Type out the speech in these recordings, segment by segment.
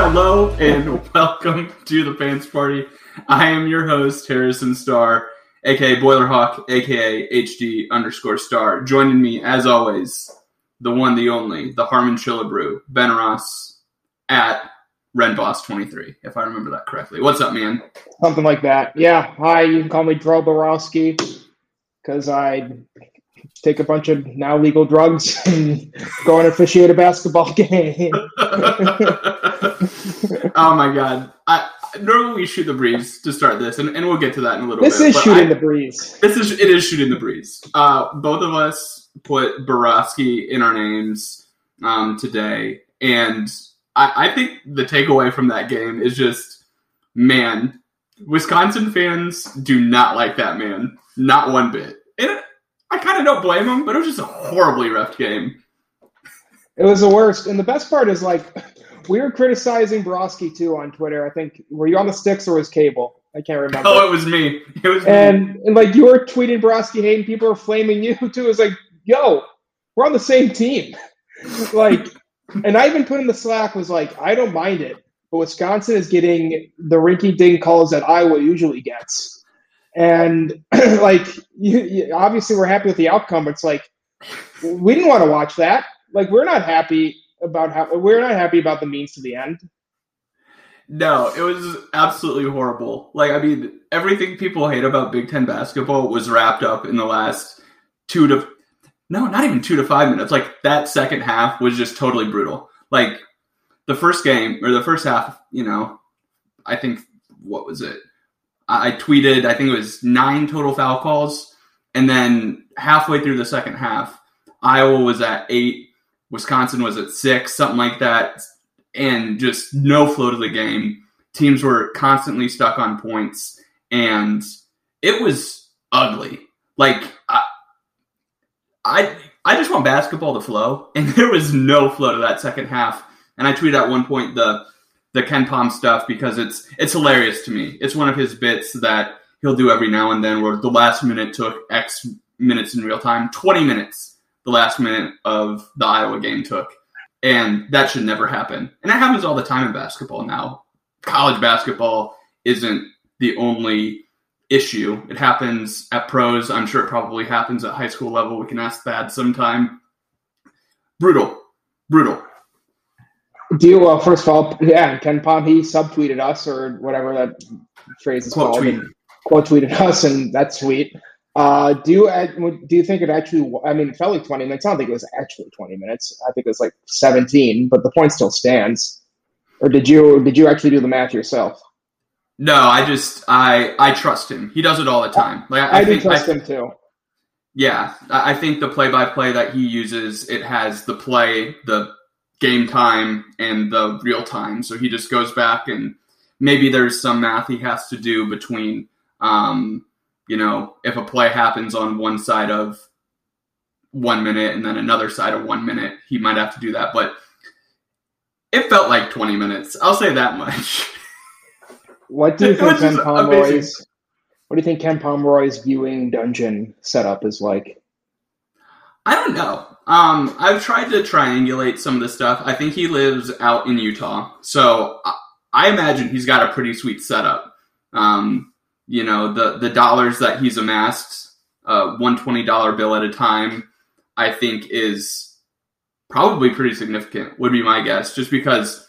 Hello and welcome to the Pants Party. I am your host, Harrison Starr, aka Boilerhawk, aka HD underscore star. Joining me, as always, the one, the only, the Harmon Chillabrew, Ben Ross at RenBoss23, if I remember that correctly. What's up, man? Something like that. Yeah. Hi, you can call me Dro Borowski because I take a bunch of now legal drugs and go and officiate a basketball game. oh my god. I normally we shoot the breeze to start this, and, and we'll get to that in a little this bit. is but shooting I- the breeze. This is it is shooting the breeze. Uh, both of us put Borowski in our names um, today, and I, I think the takeaway from that game is just man, Wisconsin fans do not like that man, not one bit. And I kind of don't blame him, but it was just a horribly rough game. It was the worst. And the best part is like we were criticizing Borowski too on Twitter. I think were you on the sticks or was cable? I can't remember. Oh, it was me. It was me. and, and like you were tweeting Borowski hate and people were flaming you too. It's like, yo, we're on the same team. like and I even put in the Slack was like, I don't mind it, but Wisconsin is getting the rinky dink calls that Iowa usually gets. And like you, you, obviously we're happy with the outcome, but it's like we didn't want to watch that. Like we're not happy about how we're not happy about the means to the end. No, it was absolutely horrible. Like, I mean, everything people hate about Big Ten basketball was wrapped up in the last two to no, not even two to five minutes. Like that second half was just totally brutal. Like the first game or the first half, you know, I think what was it? I tweeted, I think it was nine total foul calls, and then halfway through the second half, Iowa was at eight, Wisconsin was at six, something like that and just no flow to the game. Teams were constantly stuck on points, and it was ugly. Like I, I, I just want basketball to flow, and there was no flow to that second half. And I tweeted at one point the the KenPom stuff because it's it's hilarious to me. It's one of his bits that he'll do every now and then, where the last minute took X minutes in real time, twenty minutes. The last minute of the Iowa game took and that should never happen. And that happens all the time in basketball now. College basketball isn't the only issue. It happens at pros. I'm sure it probably happens at high school level. We can ask Thad sometime. Brutal. Brutal. Do you, well, first of all, yeah, KenPom, he subtweeted us or whatever that phrase is Quote called. tweet. Quote tweeted us, and that's sweet. Uh, do you uh, do you think it actually? I mean, it felt like twenty minutes. I don't think it was actually twenty minutes. I think it was like seventeen, but the point still stands. Or did you did you actually do the math yourself? No, I just I I trust him. He does it all the time. Like I, I, do think trust I, him too. Yeah, I I think the play-by-play that he uses it has the play, the game time, and the real time. So he just goes back and maybe there's some math he has to do between, um, you know, if a play happens on one side of one minute and then another side of one minute, he might have to do that. But it felt like 20 minutes. I'll say that much. What do you think Ken Pomeroy's? What do you think Ken Pomeroy's viewing dungeon setup is like? I don't know. Um, I've tried to triangulate some of the stuff. I think he lives out in Utah, so I, imagine he's got a pretty sweet setup. Um, you know, the the dollars that he's amassed, uh, one twenty dollar bill at a time, I think is probably pretty significant. Would be my guess, just because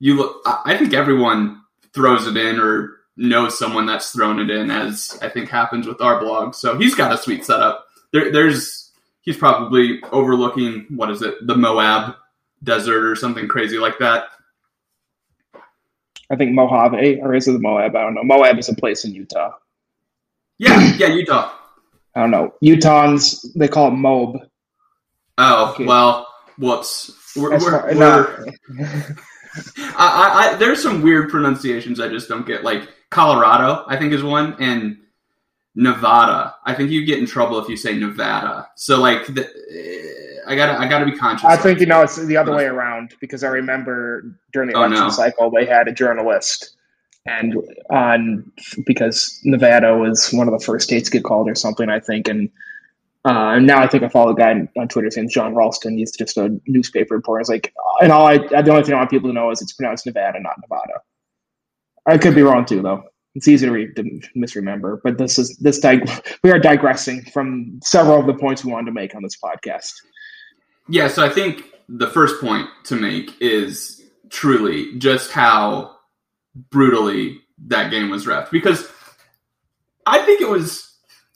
you look. I think everyone throws it in or knows someone that's thrown it in, as I think happens with our blog. So he's got a sweet setup. There, there's he's probably overlooking what is it, the Moab desert or something crazy like that. I think Mojave, or is it the Moab? I don't know. Moab is a place in Utah. Yeah, yeah, Utah. I don't know. Utahns, they call it Moab. Oh Okay. well, whoops. We're, we're, far- we're-. I, I, there's some weird pronunciations I just don't get. Like Colorado, I think is one, and Nevada. I think you get in trouble if you say Nevada. So like, the, eh, I gotta I gotta be conscious. I think you know it's the other way around because I remember during the Oh, election no. cycle they had a journalist and on because Nevada was one of the first states to get called or something I think and uh, and now I think I follow a guy on, on Twitter named Jon Ralston. He's just a newspaper reporter. It's like, and all I, the only thing I want people to know is it's pronounced Nevada, not Nevada. I could be wrong too, though. It's easy to, to misremember. But this is this dig- we are digressing from several of the points we wanted to make on this podcast. Yeah, so I think the first point to make is truly just how brutally that game was refed. Because I think it was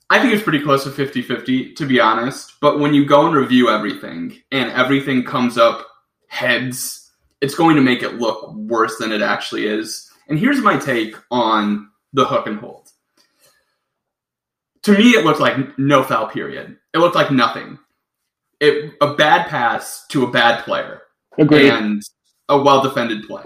I think it's pretty close to 50-50, to be honest. But when you go and review everything and everything comes up heads, it's going to make it look worse than it actually is. And here's my take on the hook and hold. To me, it looked like no foul period. It looked like nothing it a bad pass to a bad player Agreed. and a well defended play.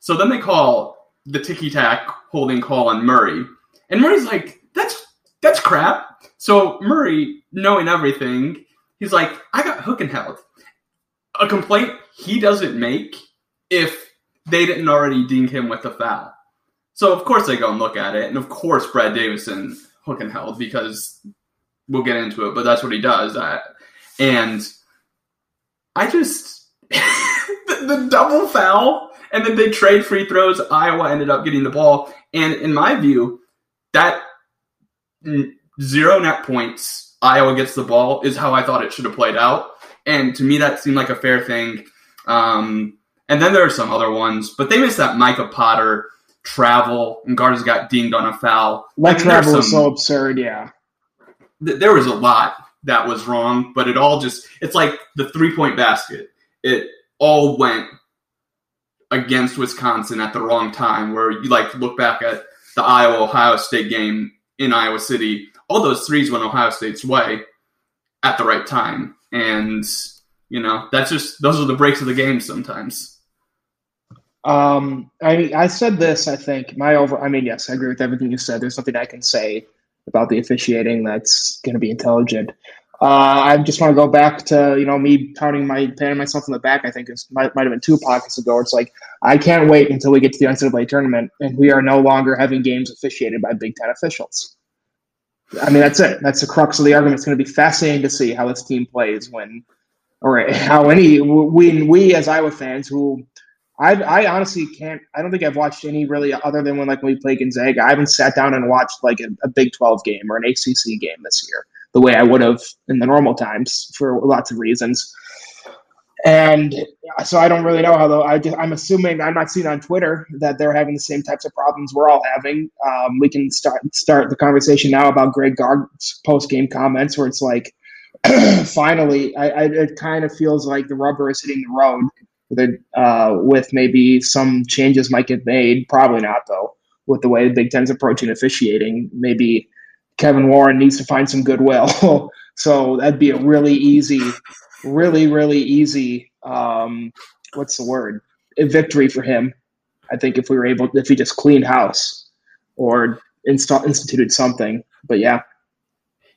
So then they call the ticky tack holding call on Murray, and Murray's like, "That's that's crap." So Murray, knowing everything, he's like, "I got hook and held." A complaint he doesn't make if they didn't already ding him with the foul. So of course they go and look at it, and of course Brad Davison hook and held because we'll get into it, but that's what he does. I, and I just the, the double foul, and then they trade free throws. Iowa ended up getting the ball, and in my view, that zero net points Iowa gets the ball is how I thought it should have played out, and to me that seemed like a fair thing. Um, and then there are some other ones, but they missed that Micah Potter travel, and Garza got dinged on a foul. Like I mean, travel was so absurd. Yeah. th- there was a lot that was wrong, but it all just it's like the three point basket. It all went against Wisconsin at the wrong time where you like look back at the Iowa Ohio State game in Iowa City, all those threes went Ohio State's way at the right time. And you know, that's just those are the breaks of the game sometimes. Um, I I said this. I think my over. I mean, yes, I agree with everything you said. There's nothing I can say about the officiating that's going to be intelligent. Uh, I just want to go back to you know me pounding my patting myself in the back. I think it might might have been two podcasts ago. It's like I can't wait until we get to the NCAA tournament and we are no longer having games officiated by Big Ten officials. I mean, that's it. That's the crux of the argument. It's going to be fascinating to see how this team plays when, or how any we we as Iowa fans who I, I honestly can't. I don't think I've watched any really other than when like when we played Gonzaga. I haven't sat down and watched like a, a Big Twelve game or an ACC game this year the way I would have in the normal times for lots of reasons. And so I don't really know how though. I just, I'm assuming I'm not seeing on Twitter that they're having the same types of problems we're all having. Um, we can start start the conversation now about Greg Gard's post game comments where it's like, finally, I, I, it kind of feels like the rubber is hitting the road with, uh, with maybe some changes might get made. Probably not though. With the way the Big Ten's approaching officiating, maybe Kevin Warren needs to find some goodwill. so that'd be a really easy, really really easy. Um, what's the word? A victory for him. I think if we were able, if he just cleaned house or install, instituted something. But yeah,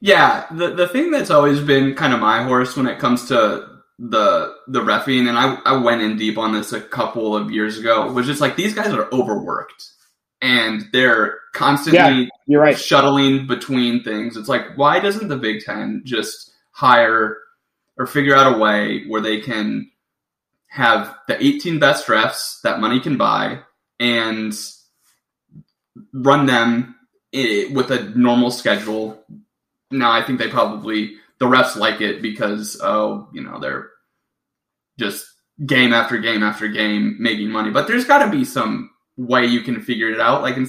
Yeah, the the thing that's always been kind of my horse when it comes to the the refing, and I I went in deep on this a couple of years ago, was just like these guys are overworked, and they're constantly you're right. shuttling between things. It's like why doesn't the Big Ten just hire or figure out a way where they can have the 18 best refs that money can buy and run them i- with a normal schedule. Now, I think they probably the refs like it because oh, you know, they're just game after game after game making money. But there's got to be some way you can figure it out. Like in,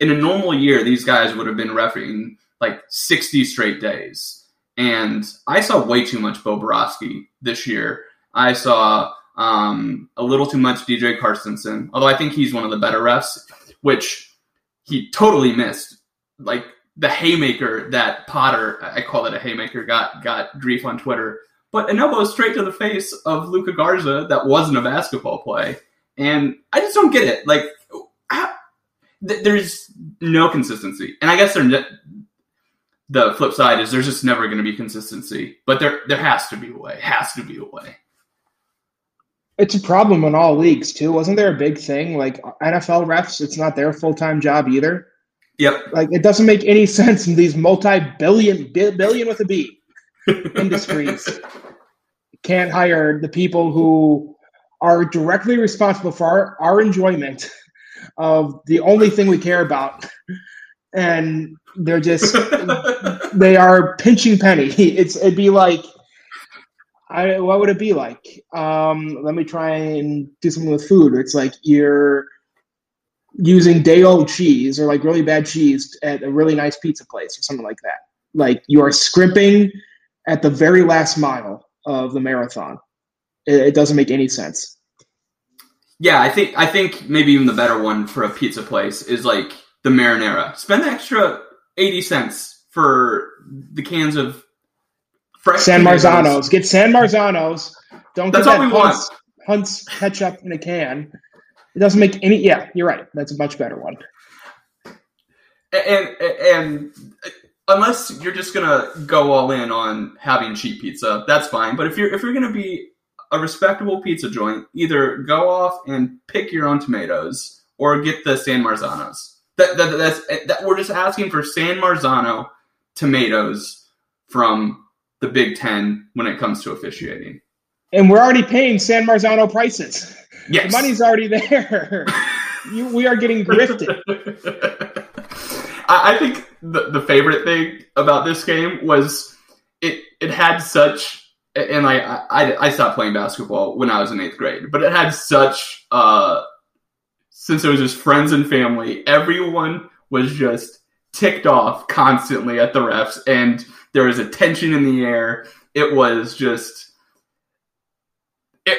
in a normal year, these guys would have been refing like 60 straight days. And I saw way too much Bo Borowski this year. I saw um, a little too much DJ Carstensen, although I think he's one of the better refs, which he totally missed. Like the haymaker that Potter, I call it a haymaker, got got grief on Twitter, but an elbow straight to the face of Luka Garza that wasn't a basketball play, and I just don't get it. Like, th- there's no consistency, and I guess ne- the flip side is there's just never going to be consistency, but there there has to be a way. Has to be a way. It's a problem in all leagues too. Wasn't there a big thing like NFL refs? It's not their full time job either. Yep. Like it doesn't make any sense in these multi billion billion with a B industries. Can't hire the people who are directly responsible for our, our enjoyment of the only thing we care about. And they're just they are pinching penny. It's it'd be like I, what would it be like? Um, let me try and do something with food. It's like you're using day old cheese or like really bad cheese at a really nice pizza place or something like that like you are scrimping at the very last mile of the marathon it, it doesn't make any sense Yeah, I think I think maybe even the better one for a pizza place is like the marinara. Spend the extra eighty cents for the cans of fresh San tomatoes. Marzanos. Get San Marzanos. Don't That's get all that we want. Hunt's, Hunt's ketchup in a can. It doesn't make any. Yeah, you're right. That's a much better one. and and unless you're just gonna go all in on having cheap pizza, that's fine. But if you're if you're gonna be a respectable pizza joint, either go off and pick your own tomatoes or get the San Marzanos. That, that that's that we're just asking for San Marzano tomatoes from the Big Ten when it comes to officiating. And we're already paying San Marzano prices. Yes, The money's already there. you, we are getting grifted. I, I think the, the favorite thing about this game was it it had such and I, I I stopped playing basketball when I was in eighth grade, but it had such uh since it was just friends and family, everyone was just ticked off constantly at the refs and there was a tension in the air. It was just it,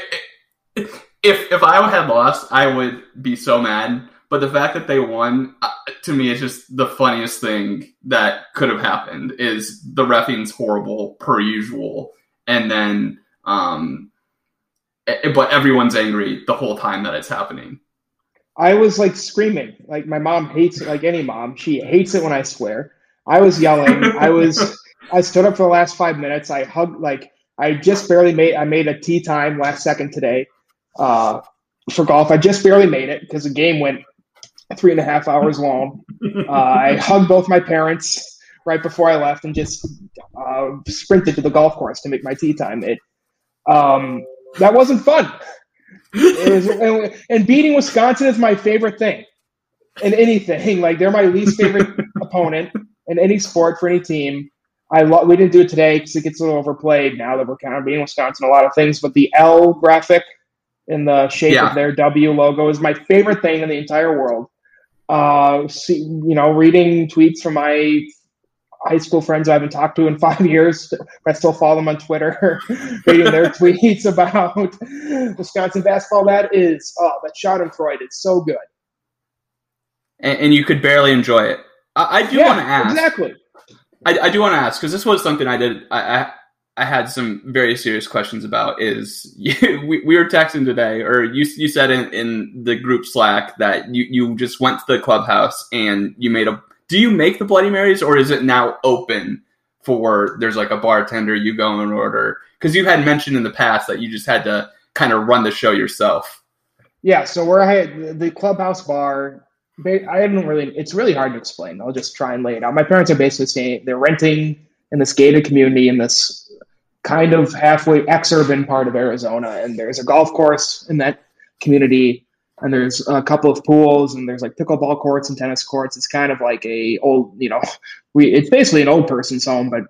it, if if I had lost, I would be so mad. But the fact that they won, uh, to me, is just the funniest thing that could have happened. Is the refing's horrible per usual, and then, um, eh, but everyone's angry the whole time that it's happening. I was like screaming. Like my mom hates it, like any mom. She hates it when I swear. I was yelling. I was. I stood up for the last five minutes. I hugged. Like I just barely made. I made a tee time last second today uh, for golf. I just barely made it because the game went three and a half hours long. Uh, I hugged both my parents right before I left and just uh, sprinted to the golf course to make my tee time. It um, that wasn't fun. It was, and, and beating Wisconsin is my favorite thing in anything. Like they're my least favorite opponent in any sport for any team. I lo- we didn't do it today because it gets a little overplayed now that we're kind of beating Wisconsin a lot of things. But the L graphic in the shape Yeah. of their W logo is my favorite thing in the entire world. Uh, see, you know, reading tweets from my high school friends I haven't talked to in five years. I still follow them on Twitter, reading their tweets about Wisconsin basketball. That is, oh, that Schadenfreude is so good. and, and you could barely enjoy it. I, I do want to ask. exactly. I, I do want to ask because this was something I did. I, I I had some very serious questions about. Is we, we were texting today, or you you said in, in the group Slack that you you just went to the clubhouse and you made a. Do you make the Bloody Marys, or is it now open for? There's like a bartender you go and order because you had mentioned in the past that you just had to kind of run the show yourself. Yeah, so where I had the clubhouse bar, I haven't really. It's really hard to explain. I'll just try and lay it out. My parents are basically saying they're renting in this gated community in this kind of halfway ex-urban part of Arizona, and there's a golf course in that community, and there's a couple of pools, and there's like pickleball courts and tennis courts. It's kind of like a old, you know, we. It's basically an old person's home, but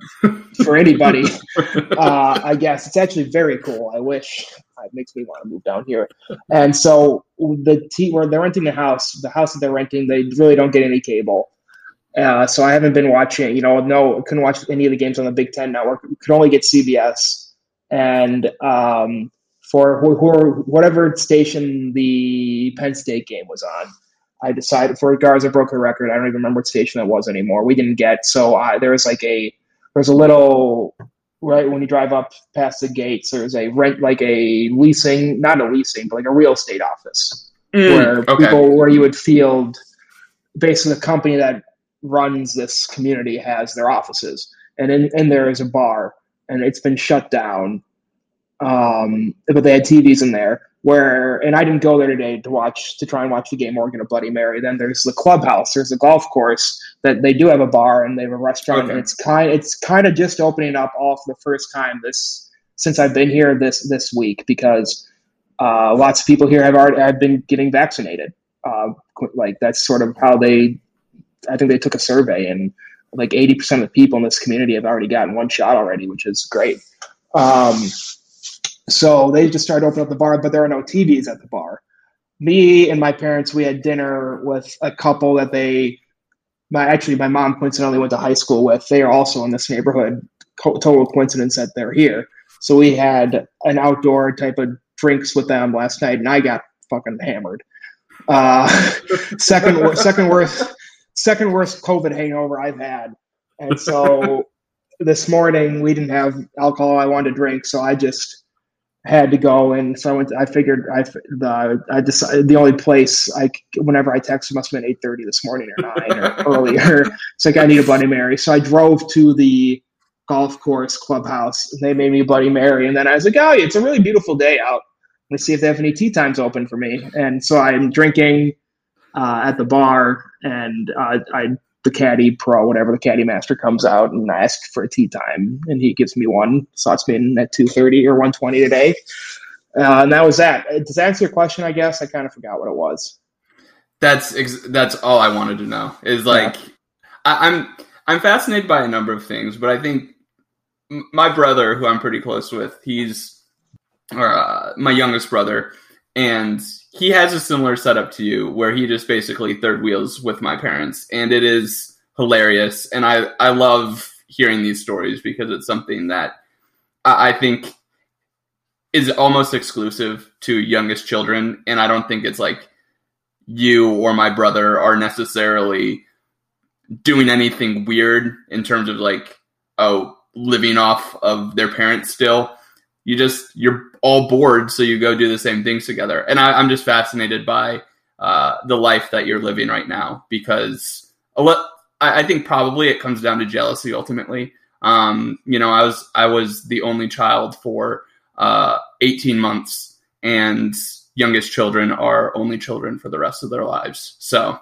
for anybody, uh, I guess it's actually very cool. I wish it makes me want to move down here. And so the team where they're renting the house, the house that they're renting, they really don't get any cable. Uh, so I haven't been watching. You know, no, couldn't watch any of the games on the Big Ten Network. Could only get CBS and um, for who, who, whatever station the Penn State game was on. I decided for Garza broke a record. I don't even remember what station that was anymore. We didn't get so I, there was like a there's a little right when you drive up past the gates, there's a rent like a leasing, not a leasing, but like a real estate office where Mm, okay. people where you would field basically the company that runs this community has their offices, and in, in there is a bar, and it's been shut down. Um, but they had TVs in there where, and I didn't go there today to watch to try and watch the game or get a Bloody Mary. Then there's the clubhouse, there's a golf course that they do have a bar and they have a restaurant, Okay. and it's kind it's kind of just opening up all for the first time this since I've been here this this week because uh, lots of people here have already have been getting vaccinated. Uh, like that's sort of how they. I think they took a survey and like eighty percent of the people in this community have already gotten one shot already, which is great. Um, so they just started opening up the bar, but there are no TVs at the bar. Me and my parents, we had dinner with a couple that they, my actually my mom coincidentally went to high school with. They are also in this neighborhood. Co- total coincidence that they're here. So we had an outdoor type of drinks with them last night, and I got fucking hammered. Uh, second, second worst, second worst COVID hangover I've had, and so this morning we didn't have alcohol I wanted to drink, so I just had to go, and so I went. I figured I the I decided the only place I whenever I texted must have been eight thirty this morning or nine or earlier. It's like I need a Bloody Mary, so I drove to the golf course clubhouse. And they made me a Bloody Mary, and then I was like, oh, it's a really beautiful day out. Let's see if they have any tee times open for me. And so I'm drinking uh, at the bar, and uh, I the caddy pro, whatever the caddy master comes out, and I ask for a tee time, and he gives me one. So Slots me in at two thirty or one twenty today. Uh, and that was that. Uh, Does that answer your question? I guess I kind of forgot what it was. That's ex- that's all I wanted to know. Is like I, I'm I'm fascinated by a number of things, but I think m- my brother, who I'm pretty close with, he's or uh, my youngest brother, and he has a similar setup to you, where he just basically third wheels with my parents, and it is hilarious, and I I love hearing these stories because it's something that I, I think is almost exclusive to youngest children, and I don't think it's like you or my brother are necessarily doing anything weird in terms of like oh living off of their parents still. You just you're all bored so you go do the same things together. And I, i'm just fascinated by uh, the life that you're living right now because I, I think probably it comes down to jealousy ultimately. Um, you know i was i was the only child for uh, 18 months and youngest children are only children for the rest of their lives. So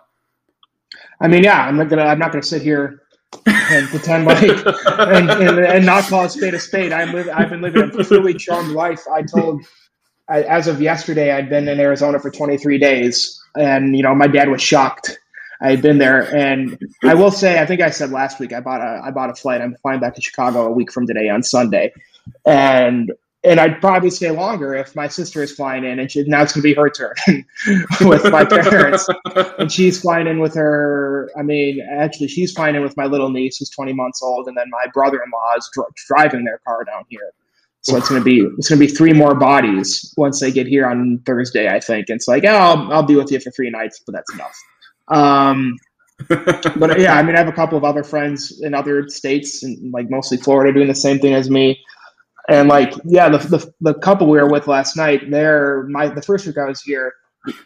I mean, yeah, I'm not gonna I'm not gonna sit here and pretend like and, and, and not call a spade a spade. I'm live, I've been living a truly charmed life. I told I, as of yesterday, I'd been in Arizona for 23 days, and you know, my dad was shocked. I had been there, and I will say, I think I said last week, I bought a I bought a flight. I'm flying back to Chicago a week from today on Sunday, and and I'd probably stay longer if my sister is flying in, and she, now it's gonna be her turn with my parents and she's flying in with her. I mean, actually, she's flying in with my little niece who's 20 months old, and then my brother-in-law is dr- driving their car down here. So it's gonna be it's gonna be three more bodies once they get here on Thursday, I think. And it's like, oh, I'll, I'll be with you for three nights, but that's enough. Um, but yeah, I mean, I have a couple of other friends in other states, and like mostly Florida, doing the same thing as me. And like, yeah, the, the, the couple we were with last night, they're my the first week I was here,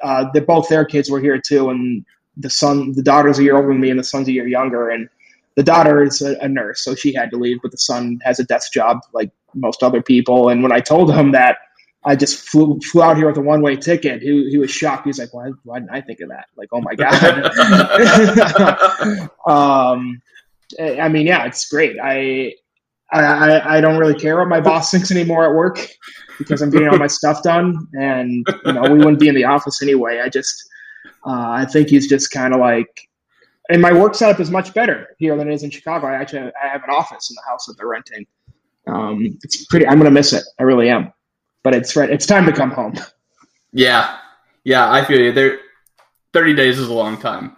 uh, they both their kids were here too, and the son, the daughter's a year older than me, and the son's a year younger, and the daughter is a, a nurse, so she had to leave, but the son has a desk job like most other people. And when I told him that I just flew flew out here with a one way ticket, he, he was shocked. He's like, "Why, why didn't I think of that? Like, oh my god." um, I mean, yeah, it's great. I, I I don't really care what my boss thinks anymore at work because I'm getting all my stuff done, and you know we wouldn't be in the office anyway. I just uh, I think he's just kind of like, and my work setup is much better here than it is in Chicago. I actually I have an office in the house that they're renting. Um, it's pretty. I'm gonna miss it. I really am. But it's right. It's time to come home. Yeah, yeah, I feel you. There, thirty days is a long time.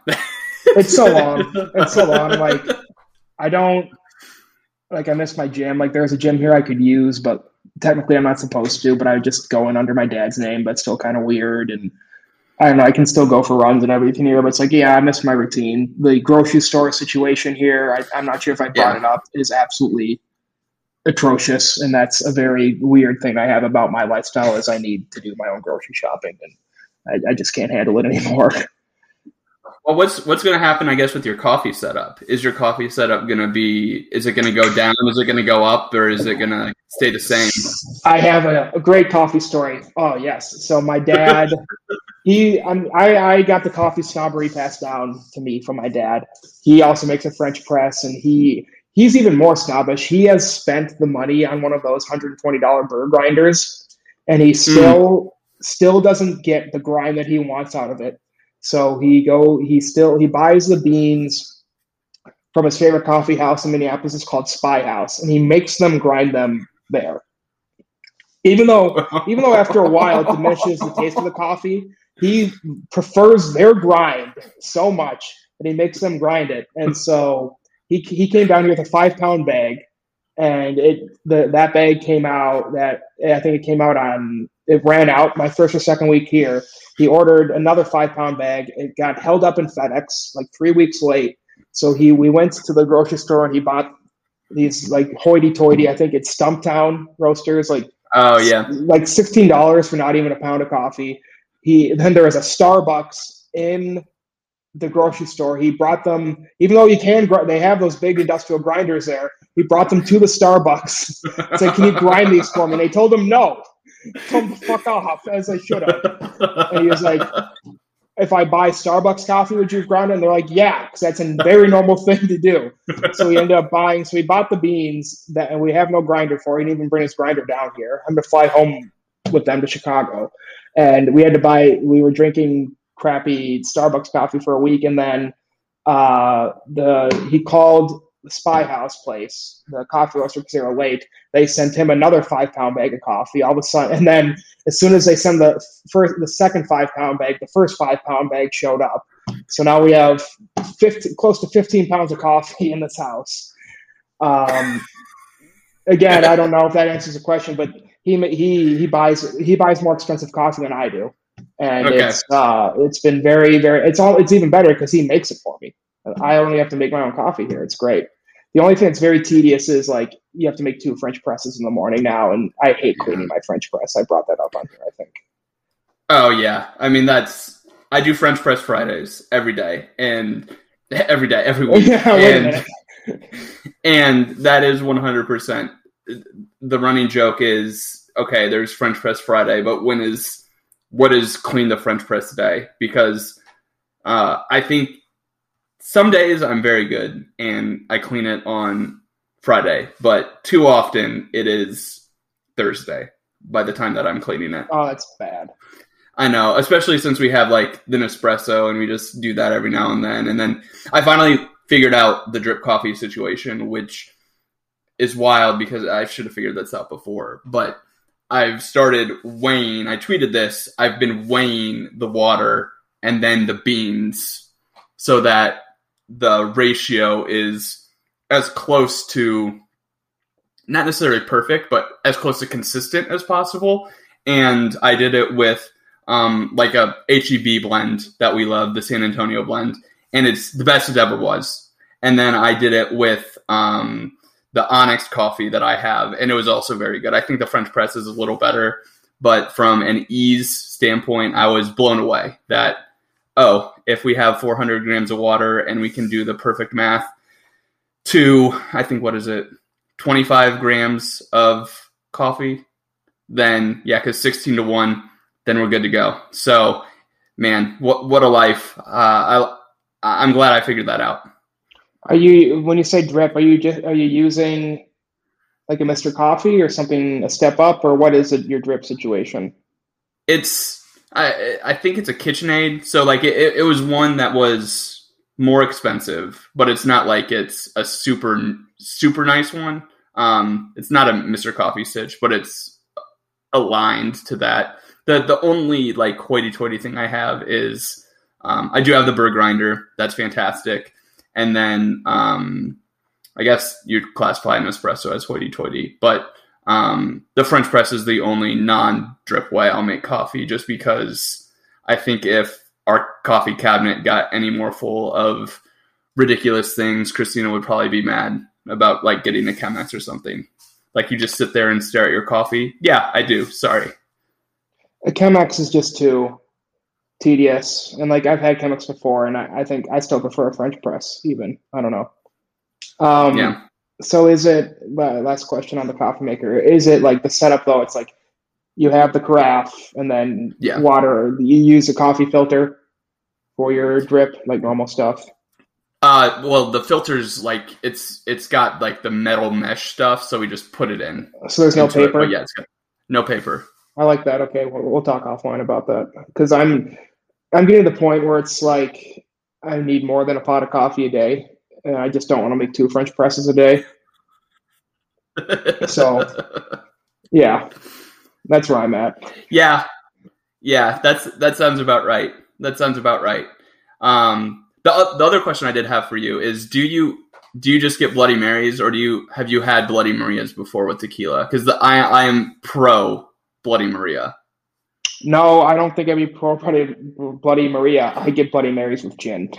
It's so long. It's so long. Like I don't like. I miss my gym. Like there's a gym here I could use, but technically I'm not supposed to. But I would just go in under my dad's name, but still kind of weird. And I don't know. I can still go for runs and everything here, but it's like, yeah, I miss my routine. The grocery store situation here. I, I'm not sure if I brought Yeah. it up. Is absolutely atrocious, and that's a very weird thing I have about my lifestyle. Is I need to do my own grocery shopping, and I, I just can't handle it anymore. Well, what's what's going to happen? I guess with your coffee setup, is your coffee setup going to be? Is it going to go down? Is it going to go up, or is it going to stay the same? I have a, a great coffee story. Oh yes, so my dad, he, I'm, I, I got the coffee snobbery passed down to me from my dad. He also makes a French press, and he he's even more snobbish. He has spent the money on one of those hundred and twenty dollar burr grinders, and he still mm. still doesn't get the grind that he wants out of it so he go he still he buys the beans from his favorite coffee house in Minneapolis. It's called Spyhouse, and he makes them grind them there. Even though even though after a while it diminishes the taste of the coffee, he prefers their grind so much that he makes them grind it. And so he he came down here with a five pound bag, and it the that bag came out that I think it came out on it ran out my first or second week here he ordered another five pound bag. It got held up in FedEx like three weeks late. So he we went to the grocery store and he bought these like hoity toity, I think it's Stumptown roasters, like oh yeah, like sixteen dollars for not even a pound of coffee. He then there was a Starbucks in the grocery store. He brought them, even though you can, they have those big industrial grinders there. He brought them to the Starbucks. Said, "Can you grind these for me?" And they told him no come the fuck off, as I should have. And he was like, if I buy Starbucks coffee, would you grind it? And they're like, yeah, because that's a very normal thing to do. So we ended up buying, so we bought the beans that, and we have no grinder for. He didn't even bring his grinder down here. I'm to fly home with them to Chicago. And we had to buy, we were drinking crappy Starbucks coffee for a week. And then uh, the he called the Spyhouse place, the coffee roaster, because they were late. They sent him another five pound bag of coffee. All of a sudden, and then as soon as they send the first, the second five pound bag, the first five pound bag showed up. So now we have 50, close to 15 pounds of coffee in this house. Um, again, I don't know if that answers the question, but he he he buys he buys more expensive coffee than I do, and okay. it's uh, it's been very very it's all it's even better because he makes it for me. I only have to make my own coffee here. It's great. The only thing that's very tedious is like you have to make two French presses in the morning now, and I hate cleaning my French press. I brought that up on here, I think. Oh yeah, I mean that's I do French press Fridays every day, and every day, every week, yeah, and, and that is one hundred percent. The running joke is okay. There's French press Friday, but when is what is clean the French press day? Because uh, I think some days I'm very good and I clean it on Friday, but too often it is Thursday by the time that I'm cleaning it. Oh, that's bad. I know, especially since we have like the Nespresso and we just do that every now and then. And then I finally figured out the drip coffee situation, which is wild because I should have figured this out before. But I've started weighing, I tweeted this, I've been weighing the water and then the beans so that the ratio is as close to not necessarily perfect, but as close to consistent as possible. And I did it with um, like a HEB blend that we love, the San Antonio blend, and it's the best it ever was. And then I did it with um, the Onyx coffee that I have, and it was also very good. I think the French press is a little better, but from an ease standpoint, I was blown away that oh, if we have 400 grams of water and we can do the perfect math to, I think, what is it, 25 grams of coffee, then yeah, because 16 to 1, then we're good to go. So, man, what, what a life. Uh, I, I'm glad I figured that out. Are you, when you say drip, are you just, are you using like a Mr. Coffee or something a step up, or what is it, your drip situation? It's, I I think it's a KitchenAid. So like it, it was one that was more expensive, but it's not like it's a super super nice one. Um, it's not a Mr. Coffee Stitch, but it's aligned to that. The the only like hoity toity thing I have is um, I do have the burr grinder. That's fantastic. And then um, I guess you'd classify an espresso as hoity toity, but um, the French press is the only non drip way I'll make coffee just because I think if our coffee cabinet got any more full of ridiculous things, Christina would probably be mad about like getting a Chemex or something. Like you just sit there and stare at your coffee. Yeah, I do. Sorry. A Chemex is just too tedious, and like I've had Chemex before, and I, I think I still prefer a French press. Even I don't know. Um, Yeah. So is it? Uh, last question on the coffee maker. Is it like the setup though? It's like you have the carafe and then Yeah. water. You use a coffee filter for your drip, like normal stuff. Uh, well, the filter's like it's it's got like the metal mesh stuff, so we just put it in. So there's no into it, paper. yeah, it's got no paper. I like that. Okay, we'll, we'll talk offline about that because I'm I'm getting to the point where it's like I need more than a pot of coffee a day, and I just don't want to make two French presses a day. So- Yeah, that's where I'm at. yeah, yeah, that's that sounds about right. That sounds about right. Um, the the other question I did have for you is: Do you do you just get Bloody Marys, or do you have you had Bloody Marias before with tequila? Because I I am pro Bloody Maria. No, I don't think I'd be pro Bloody, Bloody Maria. I get Bloody Marys with gin.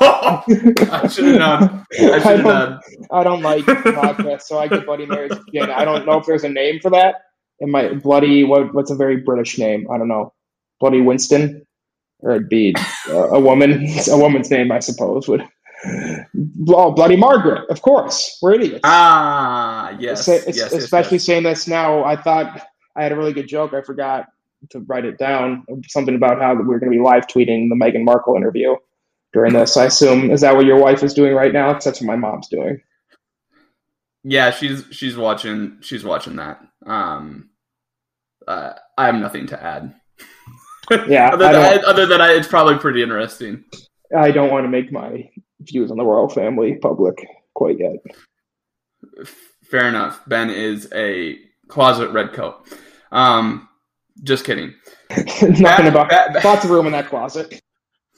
I should have known. I should have known. I don't like vodka, so I get Bloody Marys gin. I don't know if there's a name for that. It might Bloody. What, what's a very British name? I don't know. Bloody Winston, or it'd be uh, a woman. A woman's name, I suppose. Would oh, Bloody Margaret? Of course, we're idiots. Ah, yes, Say- yes, yes, especially yes. saying this now. I thought I had a really good joke. I forgot to write it down. Something about how we we're going to be live tweeting the Meghan Markle interview during this. I assume is that what your wife is doing right now? that's what my mom's doing. Yeah, she's she's watching she's watching that. Um, uh, I have nothing to add. Yeah, other than, don't- other than I, it's probably pretty interesting. I don't want to make my views on the royal family public quite yet. Fair enough. Ben is a closet redcoat. Um, just kidding. Nothing Back- about back- back- lots of room in that closet.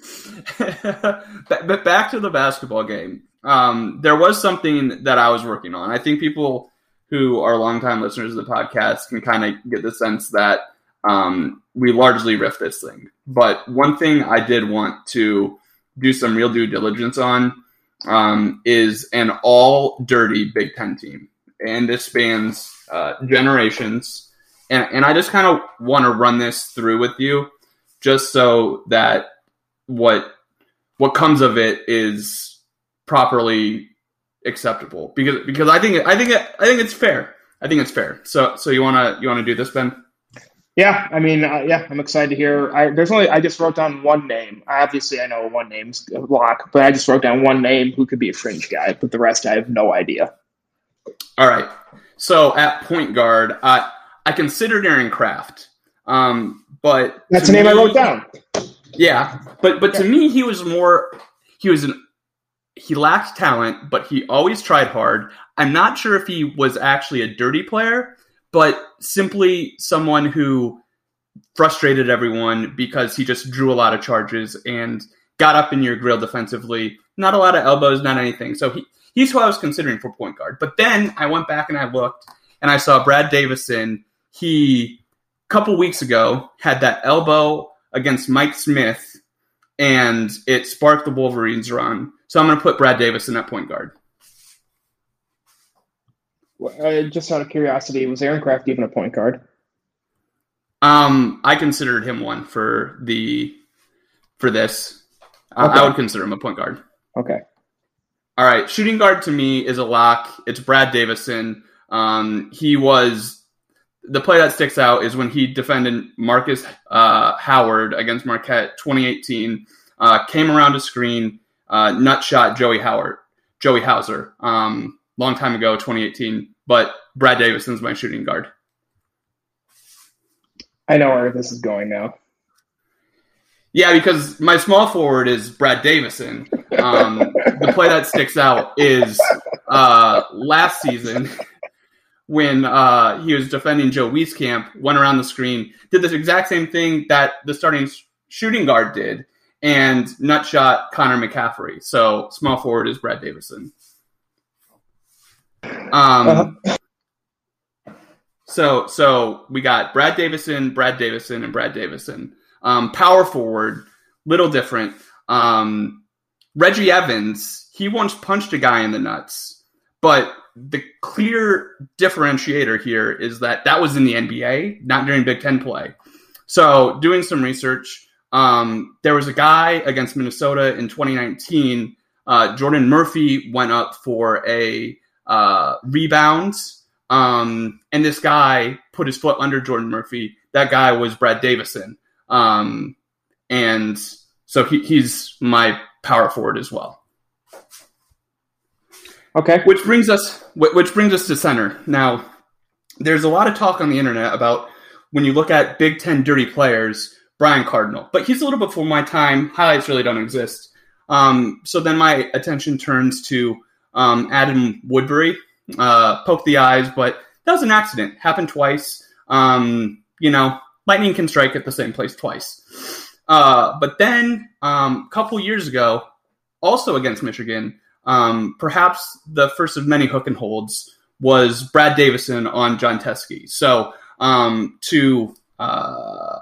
but back to the basketball game. Um, there was something that I was working on. I think people who are longtime listeners of the podcast can kind of get the sense that um, we largely riff this thing. But one thing I did want to do some real due diligence on um, is an all dirty Big Ten team. And this spans uh, generations. And, and I just kind of want to run this through with you just so that what what comes of it is properly acceptable because because I think I think I think it's fair. I think it's fair. So so you wanna you wanna do this, Ben? Yeah, I mean, uh, yeah, I'm excited to hear. I, there's only I just wrote down one name. Obviously, I know one name's a lock, but I just wrote down one name who could be a fringe guy. But the rest, I have no idea. All right. So at point guard, I I considered Aaron Craft, um, but That's the name I wrote down. Yeah, but but to me, he was more. He was an. He lacked talent, but he always tried hard. I'm not sure if he was actually a dirty player, but simply someone who frustrated everyone because he just drew a lot of charges and got up in your grill defensively. Not a lot of elbows, not anything. So he, he's who I was considering for point guard. But then I went back and I looked and I saw Brad Davison. He a couple weeks ago had that elbow against Mike Smith, and it sparked the Wolverines' run. So I'm going to put Brad Davis in that point guard. Uh, just out of curiosity, was Aaron Craft even a point guard? Um, I considered him one for the for this. I- I would consider him a point guard. Okay. All right, shooting guard to me is a lock. It's Brad Davison. Um, he was the play that sticks out is when he defended Marcus uh, Howard against Marquette 2018. Uh, came around a screen, uh, nut shot Joey Howard, Joey Hauser, um, long time ago, 2018. But Brad Davison's my shooting guard. I know where this is going now. Yeah, because my small forward is Brad Davison. Um, the play that sticks out is uh, last season when uh, he was defending Joe Wieskamp, went around the screen, did this exact same thing that the starting shooting guard did, and nutshot Connor McCaffrey. So small forward is Brad Davison. Um, so so we got Brad Davison, Brad Davison, and Brad Davison. Um, power forward, little different. Um, Reggie Evans, he once punched a guy in the nuts, but the clear differentiator here is that that was in the NBA, not during Big Ten play. So, doing some research, um, there was a guy against Minnesota in 2019. Uh, Jordan Murphy went up for a uh, rebound, um, and this guy put his foot under Jordan Murphy. That guy was Brad Davison, um, and so he, he's my power forward as well. Okay. Which brings us which brings us to center. Now, there's a lot of talk on the internet about when you look at Big Ten dirty players, Brian Cardinal, but he's a little before my time. Highlights really don't exist. Um, so then my attention turns to um, Adam Woodbury. Uh, poke the eyes, but that was an accident. Happened twice. Um, you know, lightning can strike at the same place twice. Uh, but then um, a couple years ago, also against Michigan, um, perhaps the first of many hook and holds was Brad Davison on Jon Teske. So um, to uh,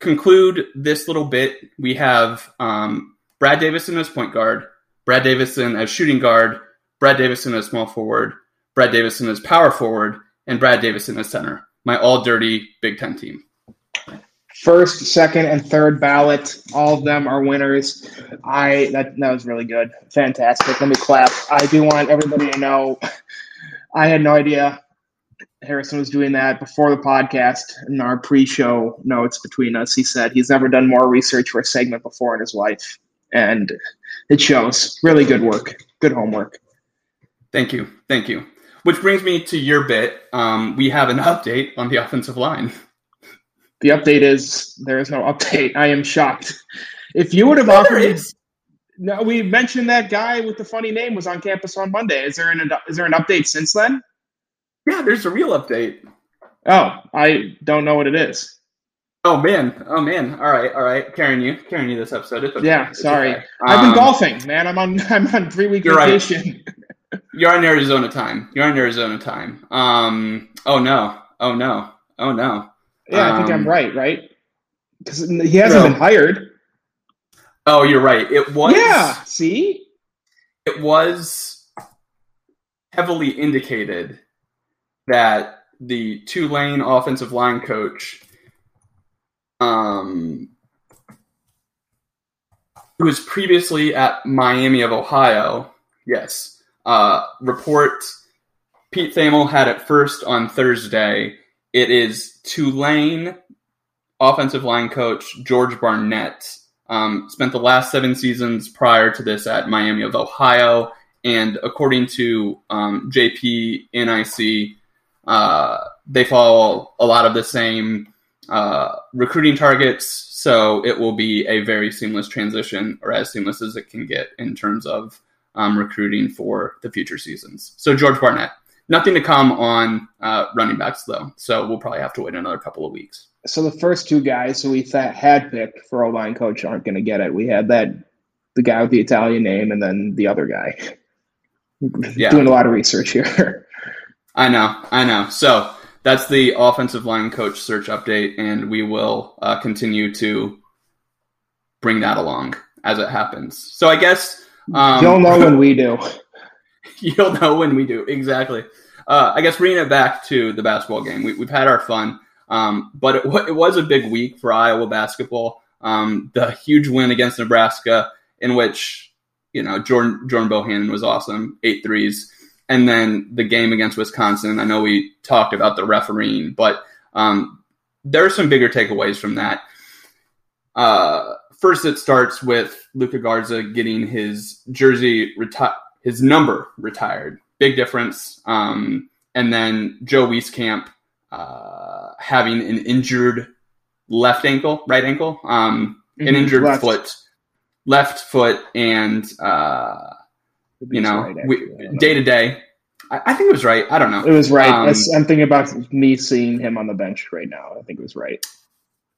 conclude this little bit, we have um, Brad Davison as point guard, Brad Davison as shooting guard, Brad Davison as small forward, Brad Davison as power forward, and Brad Davison as center. My all dirty Big Ten team. First, second, and third ballot, all of them are winners. I that that was really good, fantastic. Let me clap. I do want everybody to know. I had no idea Harrison was doing that before the podcast in our pre-show notes between us. He said he's never done more research for a segment before in his life, and it shows. Really good work, good homework. Thank you, thank you. Which brings me to your bit. Um, we have an update on the offensive line. The update is there is no update. I am shocked. If you would have offered me, no, we mentioned that guy with the funny name was on campus on Monday. Is there an is there an update since then? Yeah, there's a real update. Oh, I don't know what it is. Oh man, oh man. All right, all right. Carrying you, carrying you this episode. Okay. Yeah, sorry. Okay. I've been um, golfing, man. I'm on I'm on three week vacation. Right. You're on Arizona time. You're on Arizona time. Um. Oh no. Oh no. Oh no. Yeah, um, I think I'm um, right, right? Because he hasn't been hired. Oh, you're right. It was. Yeah. See. It was heavily indicated that the Tulane offensive line coach, um, who was previously at Miami of Ohio, yes, uh, report Pete Thamel had it first on Thursday it is Tulane offensive line coach George Barnett. Um, spent the last seven seasons prior to this at Miami of Ohio. And according to um, JP NIC, uh, they follow a lot of the same uh, recruiting targets. So it will be a very seamless transition, or as seamless as it can get in terms of um, recruiting for the future seasons. So George Barnett. Nothing to come on uh, running backs though, so we'll probably have to wait another couple of weeks. So the first two guys who we th- had picked for O line coach aren't going to get it. We had that the guy with the Italian name, and then the other guy. Yeah. Doing a lot of research here. I know, I know. So that's the offensive line coach search update, and we will uh, continue to bring that along as it happens. So I guess um, you'll know when we do. You'll know when we do. Exactly. Uh, I guess bringing it back to the basketball game, we, have had our fun, um, but it, it, was a big week for Iowa basketball. Um, the huge win against Nebraska, in which you know Jordan Jordan Bohannon was awesome, eight threes, and then the game against Wisconsin. I know we talked about the refereeing, but um, there are some bigger takeaways from that. Uh, first, it starts with Luka Garza getting his jersey retired his number retired. Big difference. Um, and then Joe Wieskamp uh, having an injured left ankle, right ankle, um, mm-hmm. an injured left. foot, left foot, and uh, you know, day to day. I think it was right. I don't know. It was right. Um, I'm thinking about me seeing him on the bench right now. I think it was right.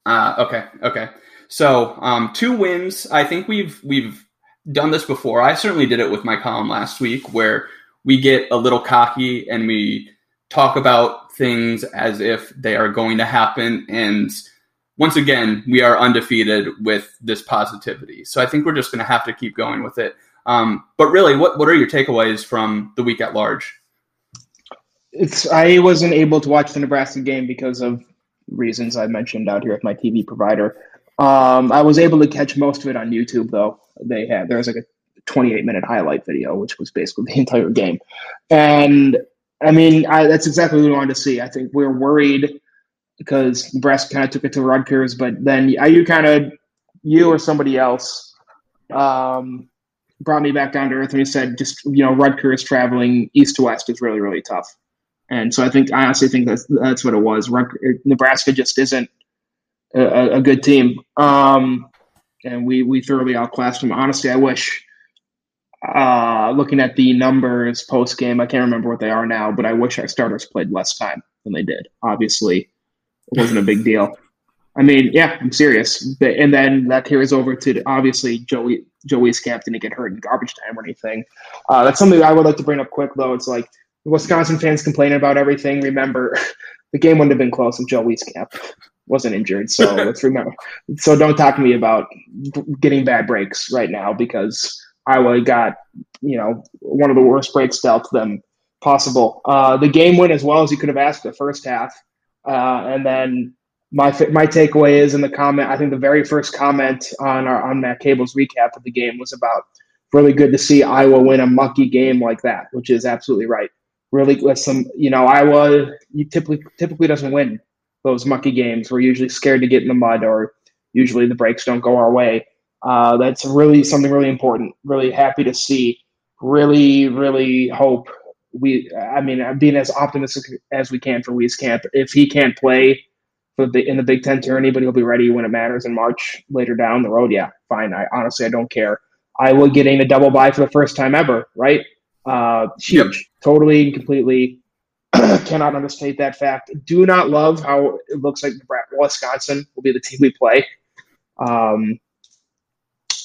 Uh, okay, okay. So um, two wins. I think we've we've done this before. I certainly did it with my column last week where we get a little cocky and we talk about things as if they are going to happen. And once again, we are undefeated with this positivity. So I think we're just going to have to keep going with it. Um, but really, what, what are your takeaways from the week at large? it's I wasn't able to watch the Nebraska game because of reasons I mentioned out here with my TV provider. Um, I was able to catch most of it on YouTube though. They had there was like a 28 minute highlight video, which was basically the entire game. And I mean, I, that's exactly what we wanted to see. I think we are worried because Nebraska kind of took it to Rutgers, but then you kind of you or somebody else um, brought me back down to earth and he said, just you know, Rutgers traveling east to west is really really tough. And so I think I honestly think that's that's what it was. Nebraska just isn't a, a good team, um, and we we thoroughly outclassed them. Honestly, I wish. Uh, looking at the numbers post game, I can't remember what they are now, but I wish our starters played less time than they did. Obviously, it wasn't a big deal. I mean, yeah, I'm serious. And then that carries over to obviously Joey Joe Wieskamp didn't get hurt in garbage time or anything. Uh, that's something I would like to bring up quick though. It's like Wisconsin fans complaining about everything. Remember, the game wouldn't have been close if Joe Wieskamp wasn't injured. So let's remember. So don't talk to me about getting bad breaks right now because Iowa got you know one of the worst breaks dealt to them possible. Uh, the game went as well as you could have asked the first half, uh, and then my my takeaway is in the comment. I think the very first comment on our on Matt Cable's recap of the game was about really good to see Iowa win a mucky game like that, which is absolutely right really with some, you know, Iowa typically typically doesn't win those mucky games. We're usually scared to get in the mud, or usually the breaks don't go our way. Uh, that's really something really important. Really happy to see. Really, really hope we. I mean, being as optimistic as we can for Wieskamp. If he can't play for the in the Big Ten tourney, but he'll be ready when it matters in March later down the road. Yeah, fine. I honestly I don't care. I Iowa getting a double bye for the first time ever, right? Uh, huge, yep. totally and completely. cannot understate that fact. Do not love how it looks like Wisconsin will be the team we play. Um,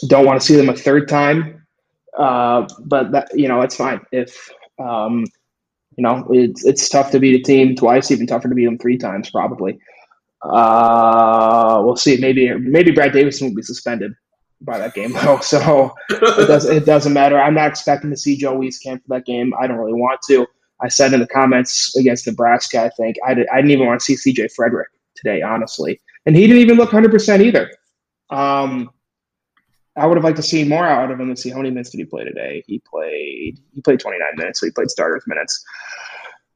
don't want to see them a third time, uh, but that you know it's fine. If um, you know it's it's tough to beat a team twice, even tougher to beat them three times probably. Uh, we'll see. Maybe maybe Brad Davison will be suspended by that game though. So it doesn't it doesn't matter. I'm not expecting to see Joe Wieskamp for that game. I don't really want to. I said in the comments against Nebraska, I think I, did, I didn't even want to see CJ Frederick today, honestly, and he didn't even look 100 percent either. Um, I would have liked to see more out of him and see how many minutes did he play today. He played he played 29 minutes, so he played starters minutes.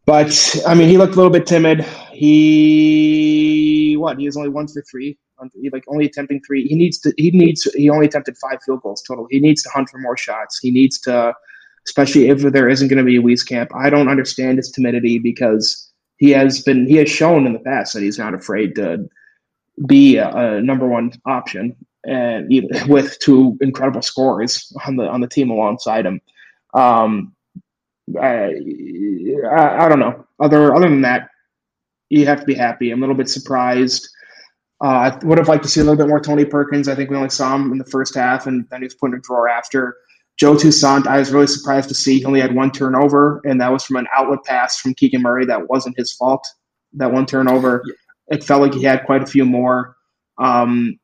But I mean, he looked a little bit timid. He what? He was only one for three he like only attempting three. He needs to. He needs. He only attempted five field goals total. He needs to hunt for more shots. He needs to, especially if there isn't going to be a Wieskamp. I don't understand his timidity because he has been. He has shown in the past that he's not afraid to be a, a number one option, and with two incredible scores on the on the team alongside him. Um, I, I, I don't know. Other other than that, you have to be happy. I'm a little bit surprised uh, I would have liked to see a little bit more Tony Perkins. I think we only saw him in the first half, and then he was put in a drawer after. Joe Toussaint, I was really surprised to see he only had one turnover, and that was from an outlet pass from Keegan Murray. That wasn't his fault. That one turnover. It felt like he had quite a few more. Um,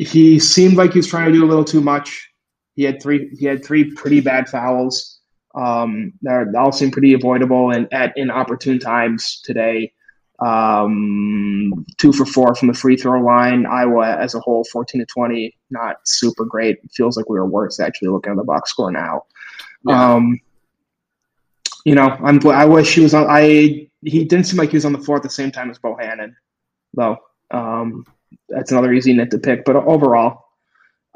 he seemed like he was trying to do a little too much. He had three. He had three pretty bad fouls. Um, that all seemed pretty avoidable and at inopportune times today. Um, two for four from the free throw line. Iowa as a whole, 14 to 20, not super great. It feels like we were worse actually looking at the box score now. Yeah. Um, you know, I'm I wish he was on. I he didn't seem like he was on the floor at the same time as Bohannon, though. Um, that's another easy nit to pick. But overall,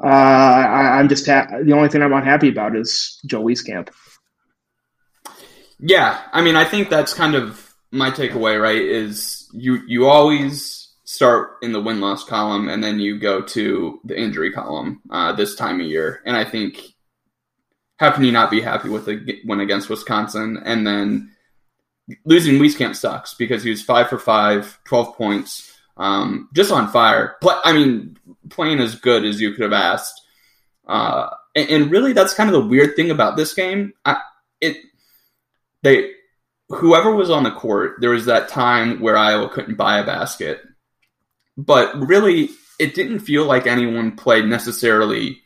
uh, I, am just ha- the only thing I'm unhappy about is Joe Wieskamp. Yeah, I mean, I think that's kind of my takeaway, right, is you you always start in the win loss column and then you go to the injury column uh, this time of year. And I think how can you not be happy with a win against Wisconsin and then losing Wieskamp sucks because he was five for five, 12 points, um, just on fire. Play, I mean, playing as good as you could have asked. Uh, and, and, really, that's kind of the weird thing about this game. I, it they whoever was on the court, there was that time where Iowa couldn't buy a basket. But really, it didn't feel like anyone played necessarily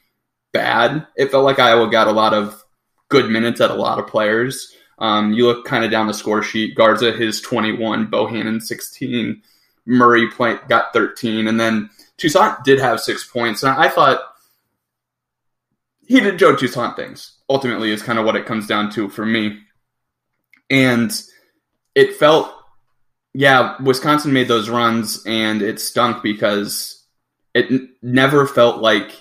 bad. It felt like Iowa got a lot of good minutes at a lot of players. Um, you look kind of down the score sheet. Garza his 21, Bohannon 16, Murray point got 13, and then Toussaint did have six points. And I thought he did Joe Toussaint things. Ultimately, is kind of what it comes down to for me. And it felt, yeah, Wisconsin made those runs, and it stunk because it n- never felt like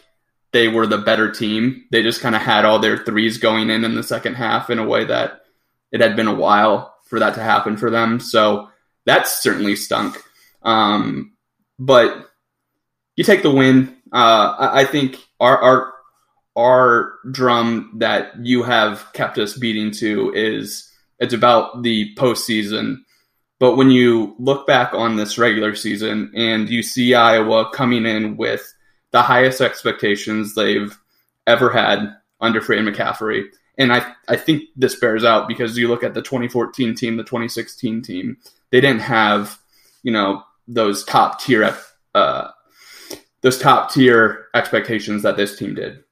they were the better team. They just kind of had all their threes going in in the second half in a way that it had been a while for that to happen for them. So that certainly stunk. Um, but you take the win. Uh, I, I think our, our our drum that you have kept us beating to is it's about the postseason. But when you look back on this regular season and you see Iowa coming in with the highest expectations they've ever had under Fran McCaffery, and I, I think this bears out because you look at the 2014 team, the 2016 team, they didn't have, you know, those top tier, uh, those top tier expectations that this team did.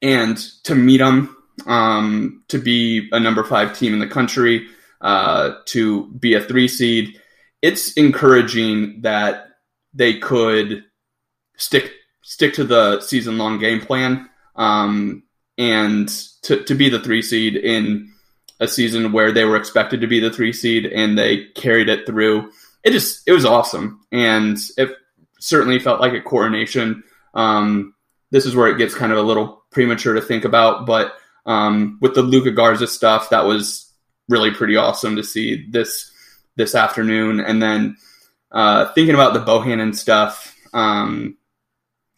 And to meet them, um, to be a number five team in the country, uh, to be a three seed, it's encouraging that they could stick stick to the season long game plan. Um, and to, to be the three seed in a season where they were expected to be the three seed and they carried it through. It just it was awesome, and it certainly felt like a coronation. Um, this is where it gets kind of a little premature to think about, but um, with the Luka Garza stuff, that was really pretty awesome to see this this afternoon. And then uh, thinking about the Bohannon stuff, um,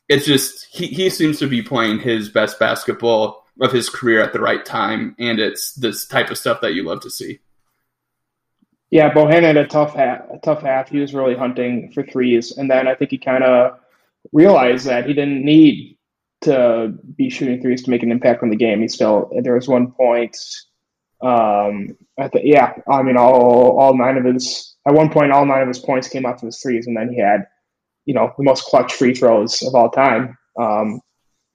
it's just he, he seems to be playing his best basketball of his career at the right time, and it's this type of stuff that you love to see. Yeah, Bohannon had a tough half. A tough half. He was really hunting for threes, and then I think he kind of realized that he didn't need to be shooting threes to make an impact on the game. He still there was one point. Um, I think yeah, I mean all all nine of his at one point all nine of his points came off of his threes, and then he had you know the most clutch free throws of all time. Um,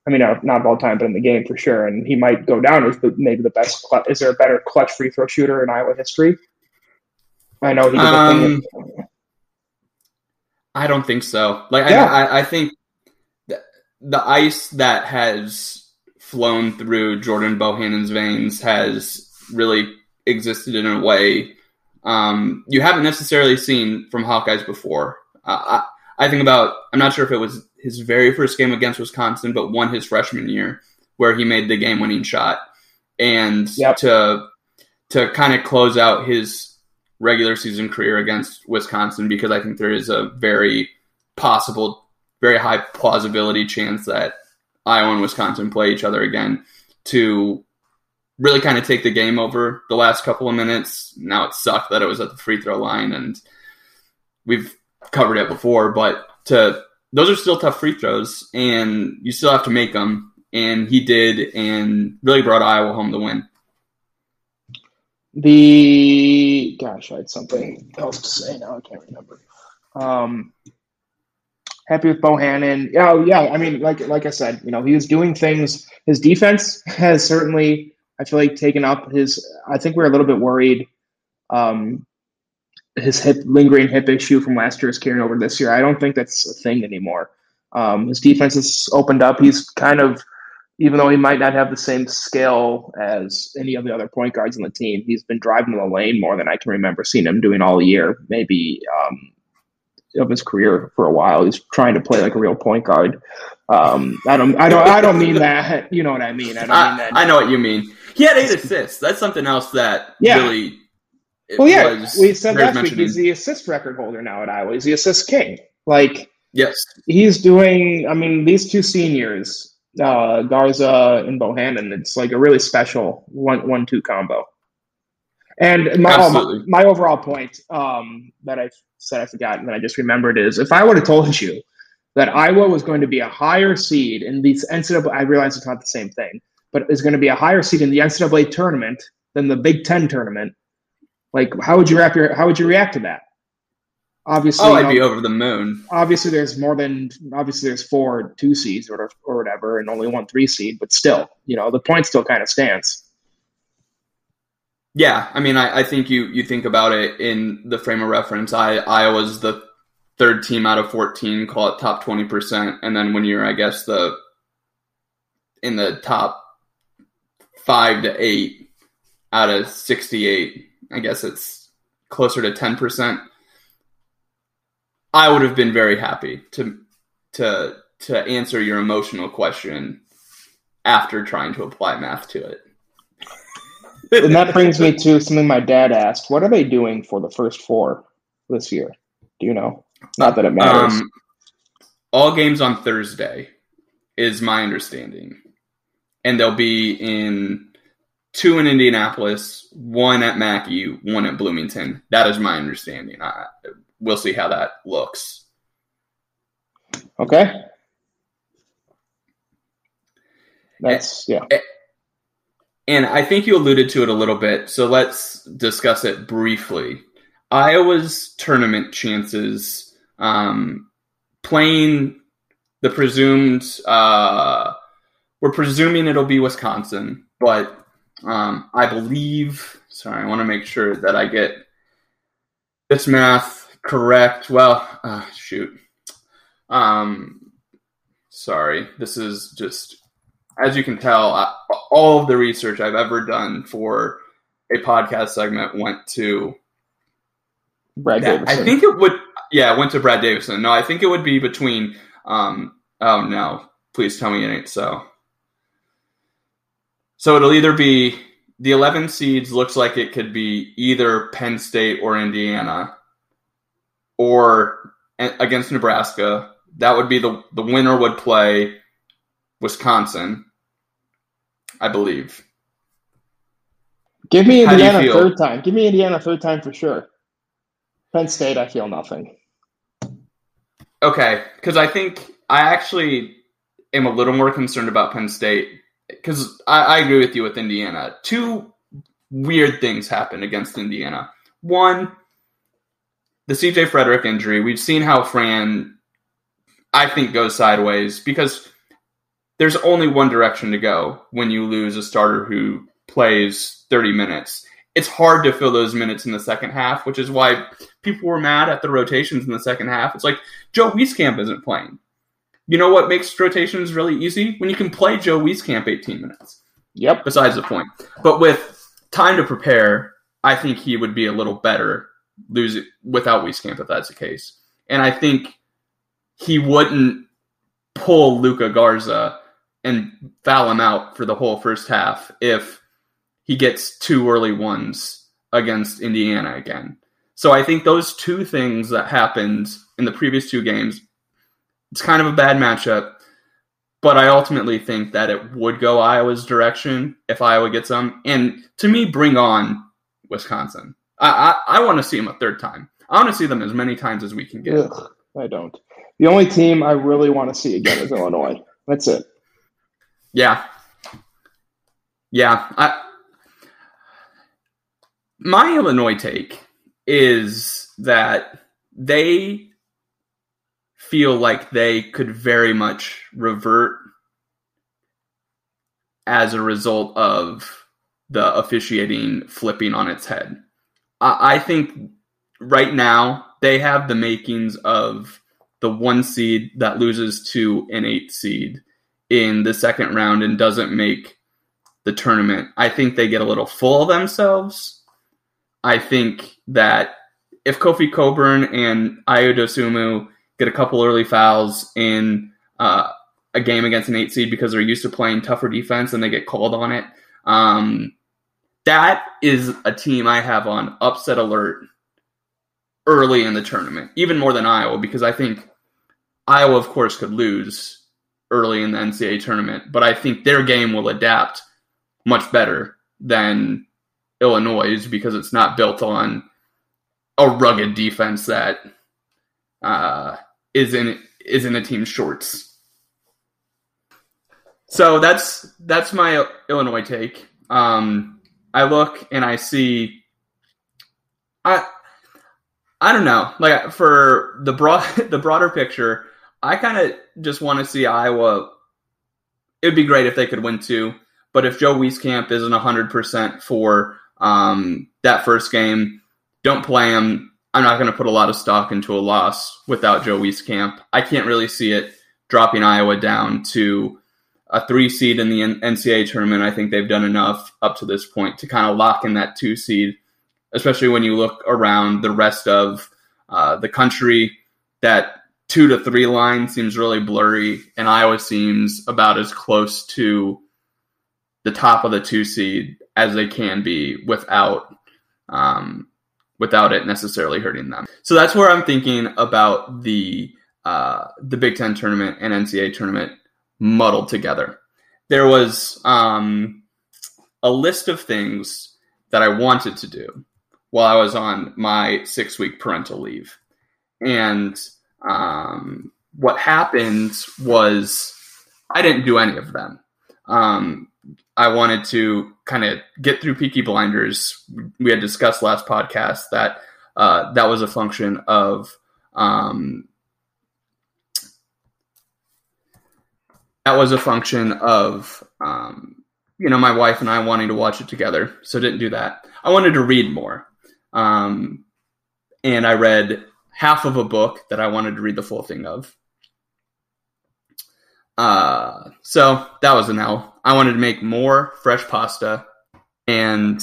I mean, not of all time, but in the game for sure. And he might go down as maybe the best. Is there a better clutch free throw shooter in Iowa history? I know um, I don't think so. Like yeah. I, I, think the, the ice that has flown through Jordan Bohannon's veins has really existed in a way um, you haven't necessarily seen from Hawkeyes before. Uh, I, I think about. I'm not sure if it was his very first game against Wisconsin, but won his freshman year where he made the game-winning shot, and yep. to to kind of close out his regular season career against Wisconsin because I think there is a very possible, very high plausibility chance that Iowa and Wisconsin play each other again to really kind of take the game over the last couple of minutes. Now it sucked that it was at the free throw line and we've covered it before, but to those are still tough free throws and you still have to make them and he did and really brought Iowa home to win. The gosh, I had something else to say now. I can't remember. Um, happy with Bohannon. Yeah, oh, yeah. I mean, like like I said, you know, he was doing things. His defense has certainly, I feel like, taken up his. I think we are a little bit worried. Um, his hip lingering hip issue from last year is carrying over this year. I don't think that's a thing anymore. Um, his defense has opened up. He's kind of even though he might not have the same skill as any of the other point guards on the team, he's been driving the lane more than I can remember seeing him doing all year, maybe um, of his career for a while. He's trying to play like a real point guard. Um, I don't, I don't, I don't mean that. You know what I mean? I don't I, mean that. I know what you mean. He had eight assists. That's something else that yeah. really. Well, yeah, we said last week he's the assist record holder now at Iowa. He's the assist king. Like, yes, he's doing. I mean, these two seniors uh, Garza and Bohannon. It's like a really special one one two combo. And my, oh, my, my, overall point um, that I said I forgot and that I just remembered is if I would have told you that Iowa was going to be a higher seed in the NCAA, I realize it's not the same thing, but is going to be a higher seed in the NCAA tournament than the Big Ten tournament. Like, how would you wrap your? How would you react to that? Obviously, oh, I'd know, be over the moon. Obviously, there's more than obviously there's four two seeds or or whatever, and only one three seed. But still, you know, the point still kind of stands. Yeah, I mean, I, I think you you think about it in the frame of reference. I Iowa's the third team out of fourteen, call it top twenty percent, and then when you're, I guess, the in the top five to eight out of sixty-eight, I guess it's closer to ten percent. I would have been very happy to to to answer your emotional question after trying to apply math to it. and that brings me to something my dad asked. What are they doing for the first four this year? Do you know? Not that it matters. Um, all games on Thursday is my understanding, and they'll be in two in Indianapolis, one at Mackey, one at Bloomington. That is my understanding. I, we'll see how that looks. okay. That's yeah. And I think you alluded to it a little bit, so let's discuss it briefly. Iowa's tournament chances, um, playing the presumed, uh, we're presuming it'll be Wisconsin, but um, I believe, sorry, I want to make sure that I get this math correct. Well, uh, shoot. Um, sorry, this is just as you can tell, I, all of the research I've ever done for a podcast segment went to Brad that. Davison. I think it would, yeah, it went to Brad Davison. No, I think it would be between. Um, oh no, please tell me it ain't so. So it'll either be the 11 seeds. Looks like it could be either Penn State or Indiana, or against Nebraska. That would be the the winner would play Wisconsin, I believe. Give me How Indiana third time. Give me Indiana third time for sure. Penn State, I feel nothing. Okay, because I think I actually am a little more concerned about Penn State because I, I agree with you with Indiana. Two weird things happened against Indiana. One, the CJ Frederick injury. We've seen how Fran, I think, goes sideways because there's only one direction to go when you lose a starter who plays 30 minutes. It's hard to fill those minutes in the second half, which is why people were mad at the rotations in the second half. It's like Joe Wieskamp isn't playing. You know what makes rotations really easy? When you can play Joe Wieskamp 18 minutes. Yep. Besides the point. But with time to prepare, I think he would be a little better losing without Wieskamp if that's the case. And I think he wouldn't pull Luka Garza and foul him out for the whole first half if he gets two early ones against Indiana again. So I think those two things that happened in the previous two games, it's kind of a bad matchup. But I ultimately think that it would go Iowa's direction if Iowa gets them. And to me, bring on Wisconsin. I, I, I want to see them a third time. I want to see them as many times as we can get. Ugh, I don't. The only team I really want to see again is Illinois. That's it. Yeah. Yeah. I, my Illinois take is that they feel like they could very much revert as a result of the officiating flipping on its head. I, think right now they have the makings of the one seed that loses to an eight seed in the second round and doesn't make the tournament. I think they get a little full of themselves. I think that if Kofi Cockburn and Ayo Dosunmu get a couple early fouls in uh, a game against an eight seed because they're used to playing tougher defense and they get called on it, um, that is a team I have on upset alert early in the tournament, even more than Iowa, because I think Iowa, of course, could lose early in the NCAA tournament, but I think their game will adapt much better than Illinois because it's not built on a rugged defense that uh, is in is in a team's shorts. So that's that's my Illinois take. Um, I look and I see, I I don't know, like for the broad the broader picture, I kind of just want to see Iowa. It would be great if they could win two, but if Joe Wieskamp isn't hundred percent for um, that first game. Don't play him. I'm not going to put a lot of stock into a loss without Joe Wieskamp. I can't really see it dropping Iowa down to a three seed in the NCAA tournament. I think they've done enough up to this point to kind of lock in that two seed, especially when you look around the rest of uh, the country. That two to three line seems really blurry, and Iowa seems about as close to the top of the two seed as they can be without um, without it necessarily hurting them. So that's where I'm thinking about the uh, the Big Ten tournament and NCAA tournament muddled together. There was um, a list of things that I wanted to do while I was on my six week parental leave. And um, what happened was I didn't do any of them. Um, I wanted to kind of get through Peaky Blinders. We had discussed last podcast that uh, that was a function of um, that was a function of um, you know my wife and I wanting to watch it together, so didn't do that. I wanted to read more, um, and I read half of a book that I wanted to read the full thing of. Uh, so that was an L. I wanted to make more fresh pasta, and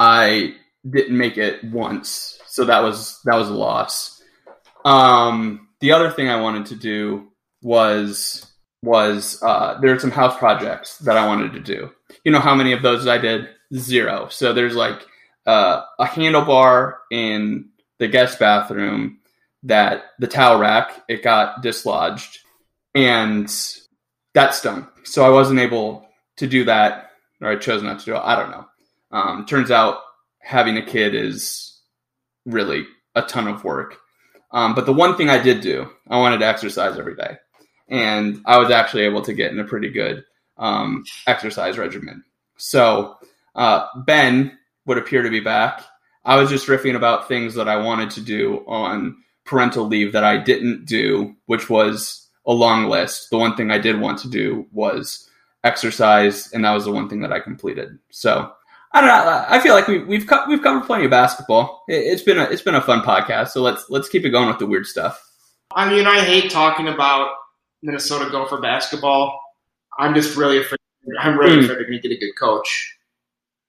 I didn't make it once, so that was that was a loss. Um, the other thing I wanted to do was was uh, there are some house projects that I wanted to do. You know how many of those I did? Zero. So there's like uh, a handlebar in the guest bathroom that the towel rack it got dislodged, and that stung. So I wasn't able to do that, or I chose not to do it. I don't know. Um, turns out having a kid is really a ton of work. Um, but the one thing I did do, I wanted to exercise every day and I was actually able to get in a pretty good um, exercise regimen. So uh, Ben would appear to be back. I was just riffing about things that I wanted to do on parental leave that I didn't do, which was a long list. The one thing I did want to do was exercise, and that was the one thing that I completed. So I don't know. I feel like we, we've co- we've covered plenty of basketball. It, it's been a it's been a fun podcast. So let's let's keep it going with the weird stuff. I mean, I hate talking about Minnesota Gopher basketball. I'm just really afraid. I'm really mm. afraid they're going to get a good coach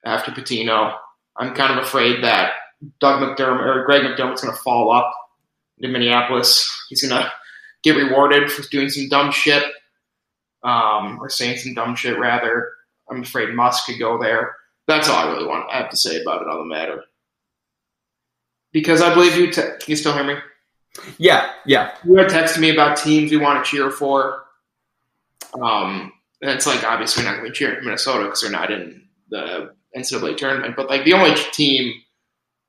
after Pitino. I'm kind of afraid that Doug McDermott or Greg McDermott's going to fall up to Minneapolis. He's going to get rewarded for doing some dumb shit, um, or saying some dumb shit rather. I'm afraid Musk could go there. That's all I really want to have to say about it on the matter. Because I believe you. Te- can you still hear me? Yeah, yeah. You had texted me about teams we want to cheer for. Um, and it's like obviously we're not going to cheer for Minnesota because they're not in the NCAA tournament. But like the only team,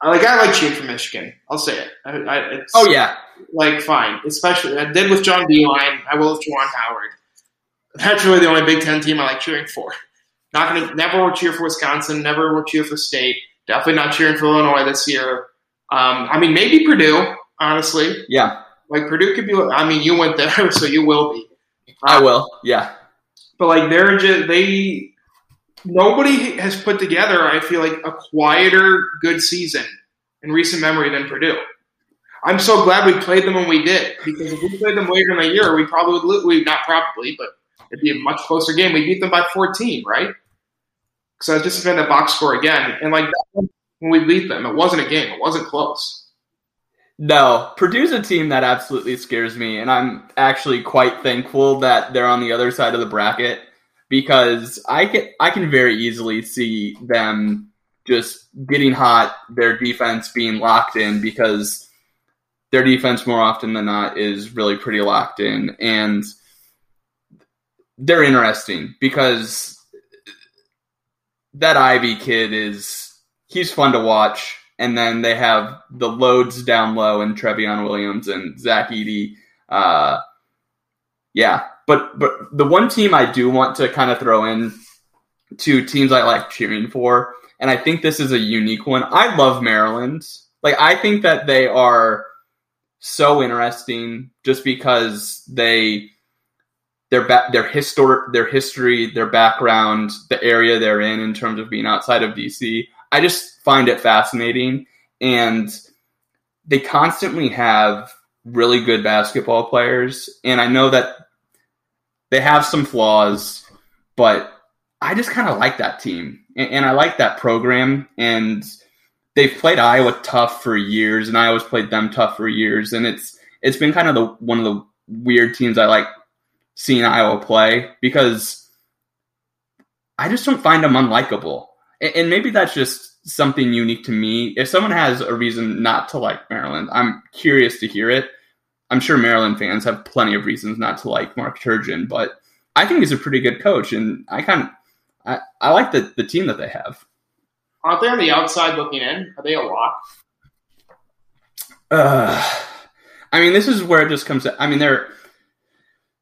like I like cheering for Michigan. I'll say it. I, I, oh yeah, like fine. Especially I did with John Beilein. I will with Juwan Howard. That's really the only Big Ten team I like cheering for. Not gonna never will cheer for Wisconsin. Never will cheer for State. Definitely not cheering for Illinois this year. Um, I mean, maybe Purdue honestly. Yeah. Like Purdue could be. I mean, you went there, so you will be. I will. Yeah. But like they're just they. Nobody has put together. I feel like a quieter, good season in recent memory than Purdue. I'm so glad we played them when we did because if we played them later in the year, we probably would. Lose, we not probably, but it'd be a much closer game. We beat them by 14, right? So I just been the box score again, and like when we beat them, it wasn't a game. It wasn't close. No, Purdue's a team that absolutely scares me, and I'm actually quite thankful that they're on the other side of the bracket because I can I can very easily see them just getting hot, their defense being locked in because their defense more often than not is really pretty locked in, and they're interesting because that Ivey kid is he's fun to watch and then they have the loads down low and Trevion Williams and Zach Edey. Uh, yeah, but but the one team I do want to kind of throw in to teams I like cheering for, and I think this is a unique one. I love Maryland. Like I think that they are so interesting just because they their ba- their histor- their history, their background, the area they're in in terms of being outside of DC. I just find it fascinating, and they constantly have really good basketball players, and I know that they have some flaws, but I just kind of like that team, and, and I like that program, and they've played Iowa tough for years, and Iowa's played them tough for years, and it's it's been kind of the one of the weird teams I like seeing Iowa play because I just don't find them unlikable. And, maybe that's just something unique to me. If someone has a reason not to like Maryland, I'm curious to hear it. I'm sure Maryland fans have plenty of reasons not to like Mark Turgeon, but I think he's a pretty good coach, and I kind of I, I like the, the team that they have. Aren't they on the outside looking in? Are they a lock? Uh, I mean, this is where it just comes. To, I mean, they're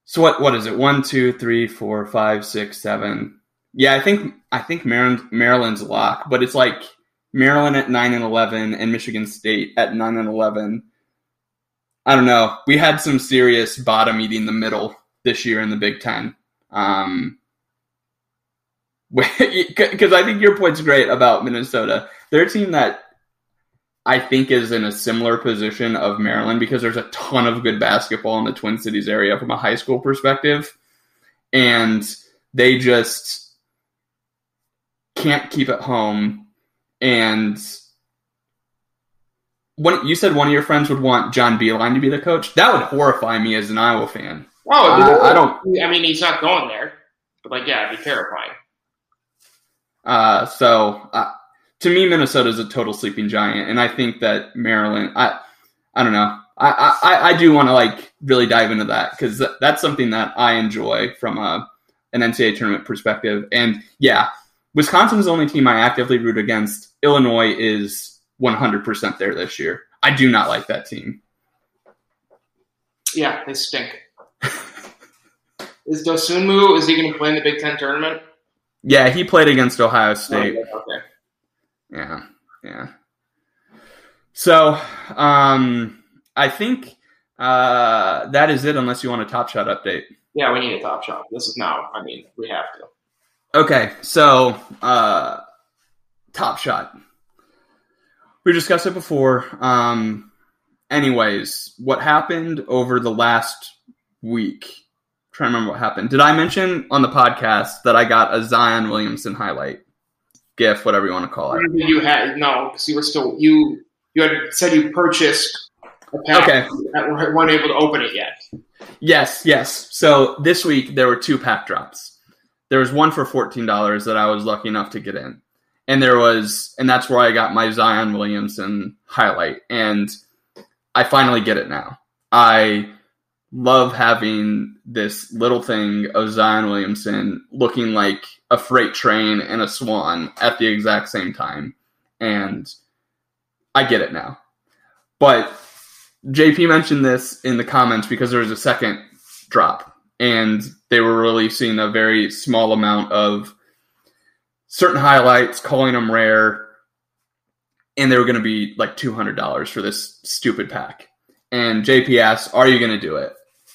so what? What is it? One, two, three, four, five, six, seven. Yeah, I think I think Maryland Maryland's lock, but it's like Maryland at nine and eleven and Michigan State at nine and eleven. I don't know. We had some serious bottom eating the middle this year in the Big Ten. Um, because I think your point's great about Minnesota. They're a team that I think is in a similar position of Maryland because there's a ton of good basketball in the Twin Cities area from a high school perspective. And they just can't keep it home. And when you said one of your friends would want John Beilein to be the coach, that would horrify me as an Iowa fan. Oh, I, I don't. I mean, he's not going there, but like, yeah, it'd be terrifying. Uh, so uh, to me, Minnesota is a total sleeping giant, and I think that Maryland. I I don't know. I I, I do want to like really dive into that because that's something that I enjoy from a an NCAA tournament perspective. And yeah, Wisconsin's the only team I actively root against. Illinois is 100% there this year. I do not like that team. Yeah, they stink. is Dosunmu, is he going to play in the Big Ten tournament? Yeah, he played against Ohio State. Oh, okay. Yeah, yeah. So, um, I think uh, that is it. Unless you want a Top Shot update. Yeah, we need a Top Shot. This is now. I mean, we have to. Okay, so uh, Top Shot. We discussed it before. Um, anyways, what happened over the last week? I'm trying to remember what happened. Did I mention on the podcast that I got a Zion Williamson highlight? GIF, whatever you want to call it. You had no, because you were still you. You had said you purchased a pack Okay. that weren't able to open it yet. Yes, yes. So this week there were two pack drops. There was one for fourteen dollars that I was lucky enough to get in, and there was, and that's where I got my Zion Williamson highlight, and I finally get it now. I love having this little thing of Zion Williamson looking like a freight train and a swan at the exact same time, and I get it now. But JP mentioned this in the comments because there was a second drop, and they were releasing a very small amount of certain highlights, calling them rare, and they were going to be like two hundred dollars for this stupid pack. And JP asked, "Are you going to do it?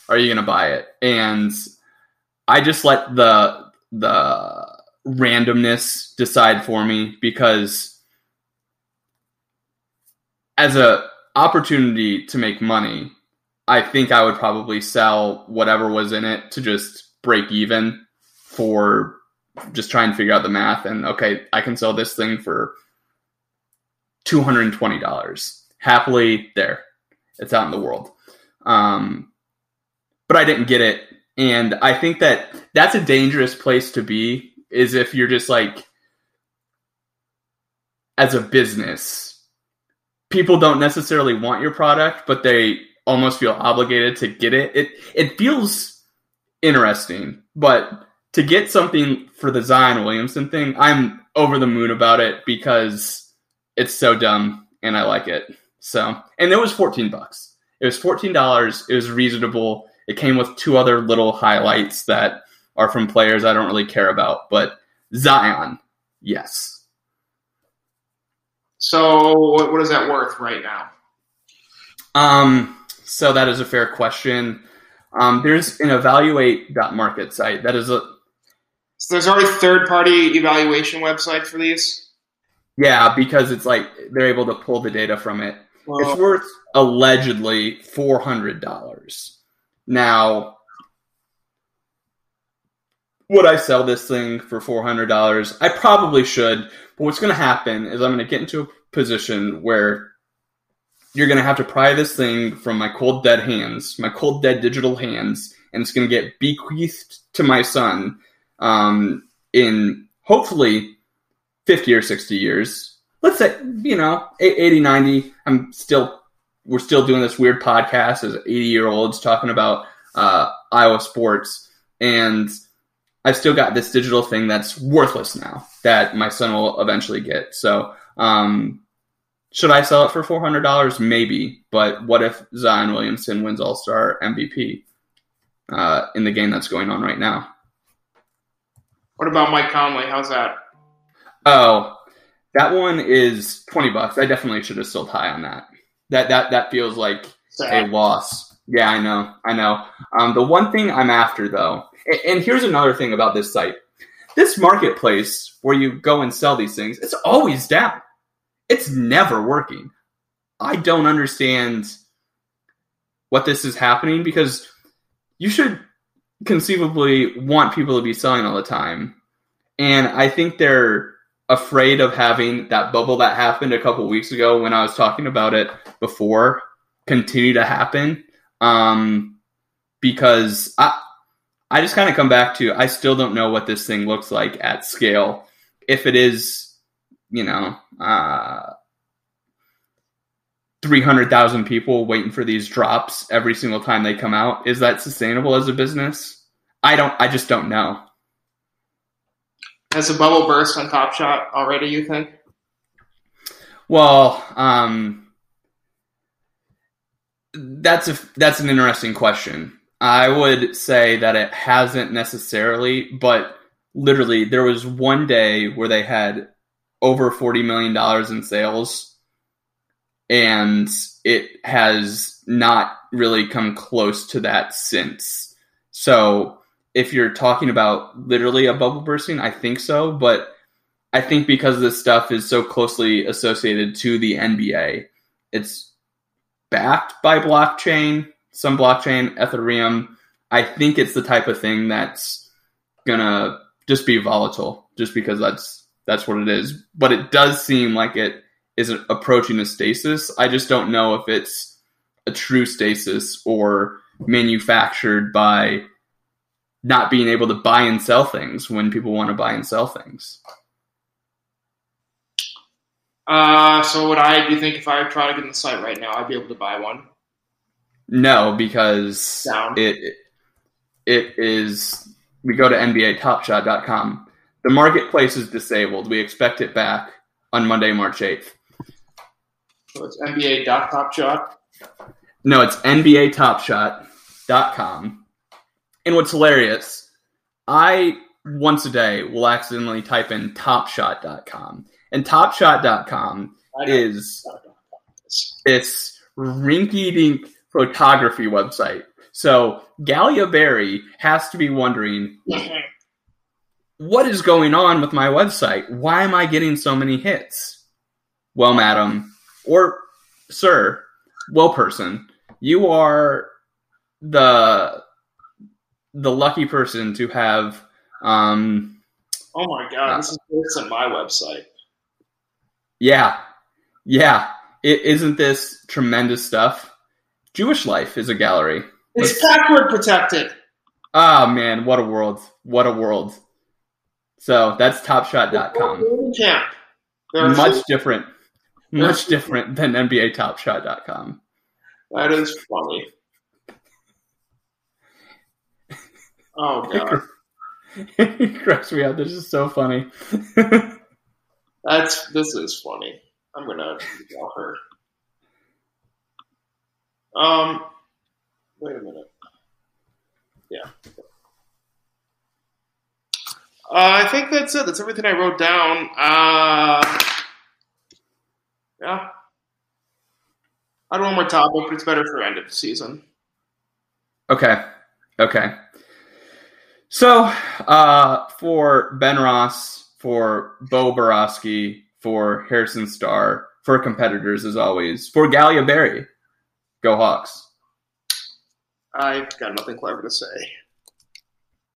Are you going to buy it?" And I just let the the randomness decide for me because as a opportunity to make money, I think I would probably sell whatever was in it to just break even for just try and figure out the math and okay, I can sell this thing for two hundred and twenty dollars. Happily there. It's out in the world. Um, but I didn't get it. And I think that that's a dangerous place to be is if you're just like as a business, people don't necessarily want your product, but they almost feel obligated to get it. It it feels interesting, but to get something for the Zion Williamson thing, I'm over the moon about it because it's so dumb and I like it. So, and it was 14 bucks. It was $14. It was reasonable. It came with two other little highlights that are from players I don't really care about, but Zion, yes. So what, what is that worth right now? Um, so that is a fair question. Um, there's an evaluate.market site that is a So there's already third party evaluation website for these. Yeah, because it's like they're able to pull the data from it. Well, It's worth allegedly four hundred dollars. Now, would I sell this thing for four hundred dollars? I probably should. But what's going to happen is I'm going to get into a position where you're going to have to pry this thing from my cold dead hands, my cold dead digital hands, and it's going to get bequeathed to my son um, in hopefully 50 or 60 years. Let's say, you know, 80, 90. I'm still, we're still doing this weird podcast as 80 year olds talking about uh, Iowa sports. And I've still got this digital thing that's worthless now that my son will eventually get. So, um, should I sell it for four hundred dollars? Maybe, but what if Zion Williamson wins All Star MVP uh, in the game that's going on right now? what about Mike Conley? How's that? Oh, that one is twenty bucks. I definitely should have sold high on that. That that that feels like a loss. Yeah, I know, I know. Um, the one thing I'm after though, and, and here's another thing about this site: this marketplace where you go and sell these things, it's always down. It's never working. I don't understand what this is happening because you should conceivably want people to be selling all the time. And I think they're afraid of having that bubble that happened a couple weeks ago when I was talking about it before continue to happen. Um, because I, I just kind of come back to I still don't know what this thing looks like at scale. If it is, you know, uh, 300,000 people waiting for these drops every single time they come out, is that sustainable as a business? I don't, I just don't know. Has a bubble burst on Top Shot already? You think? Well, um, that's a that's an interesting question. I would say that it hasn't necessarily, but literally there was one day where they had over forty million dollars in sales, and it has not really come close to that since. So, if you're talking about literally a bubble bursting, I think so, but I think because this stuff is so closely associated to the NBA, it's backed by blockchain, some blockchain, Ethereum. I think it's the type of thing that's gonna just be volatile, just because that's that's what it is. But it does seem like it is approaching a stasis. I just don't know if it's a true stasis or manufactured by not being able to buy and sell things when people want to buy and sell things. Uh, so would I? Do you think if I try to get in the site right now, I'd be able to buy one? No, because Down. it it is. We go to NBA NBATopShot.com. The marketplace is disabled. We expect it back on Monday, March eighth. So it's NBA dot Top Shot. No, it's NBATopShot.com. And what's hilarious, I once a day will accidentally type in TopShot.com, and TopShot.com is this rinky-dink photography website. So Gallia Berry has to be wondering what is going on with my website? Why am I getting so many hits? Well, madam, or sir, well, person, you are the the lucky person to have um oh my god, this is worse than my website. yeah yeah it isn't this tremendous stuff jewish life is a gallery It's password protected. ah man what a world what a world so that's topshot.com Camp. Much different much different than nbatopshot.com That is funny. Oh god, it cracks me up this is so funny that's this is funny. I'm gonna email her. Um, wait a minute. Yeah. Uh, I think that's it. That's everything I wrote down. Uh, yeah. I don't want more topic, but it's better for end of the season. Okay. Okay. So, uh, for Ben Ross, for Bo Borowski, for Harrison Starr, for competitors as always, for Gallia Berry. Go Hawks. I've got nothing clever to say.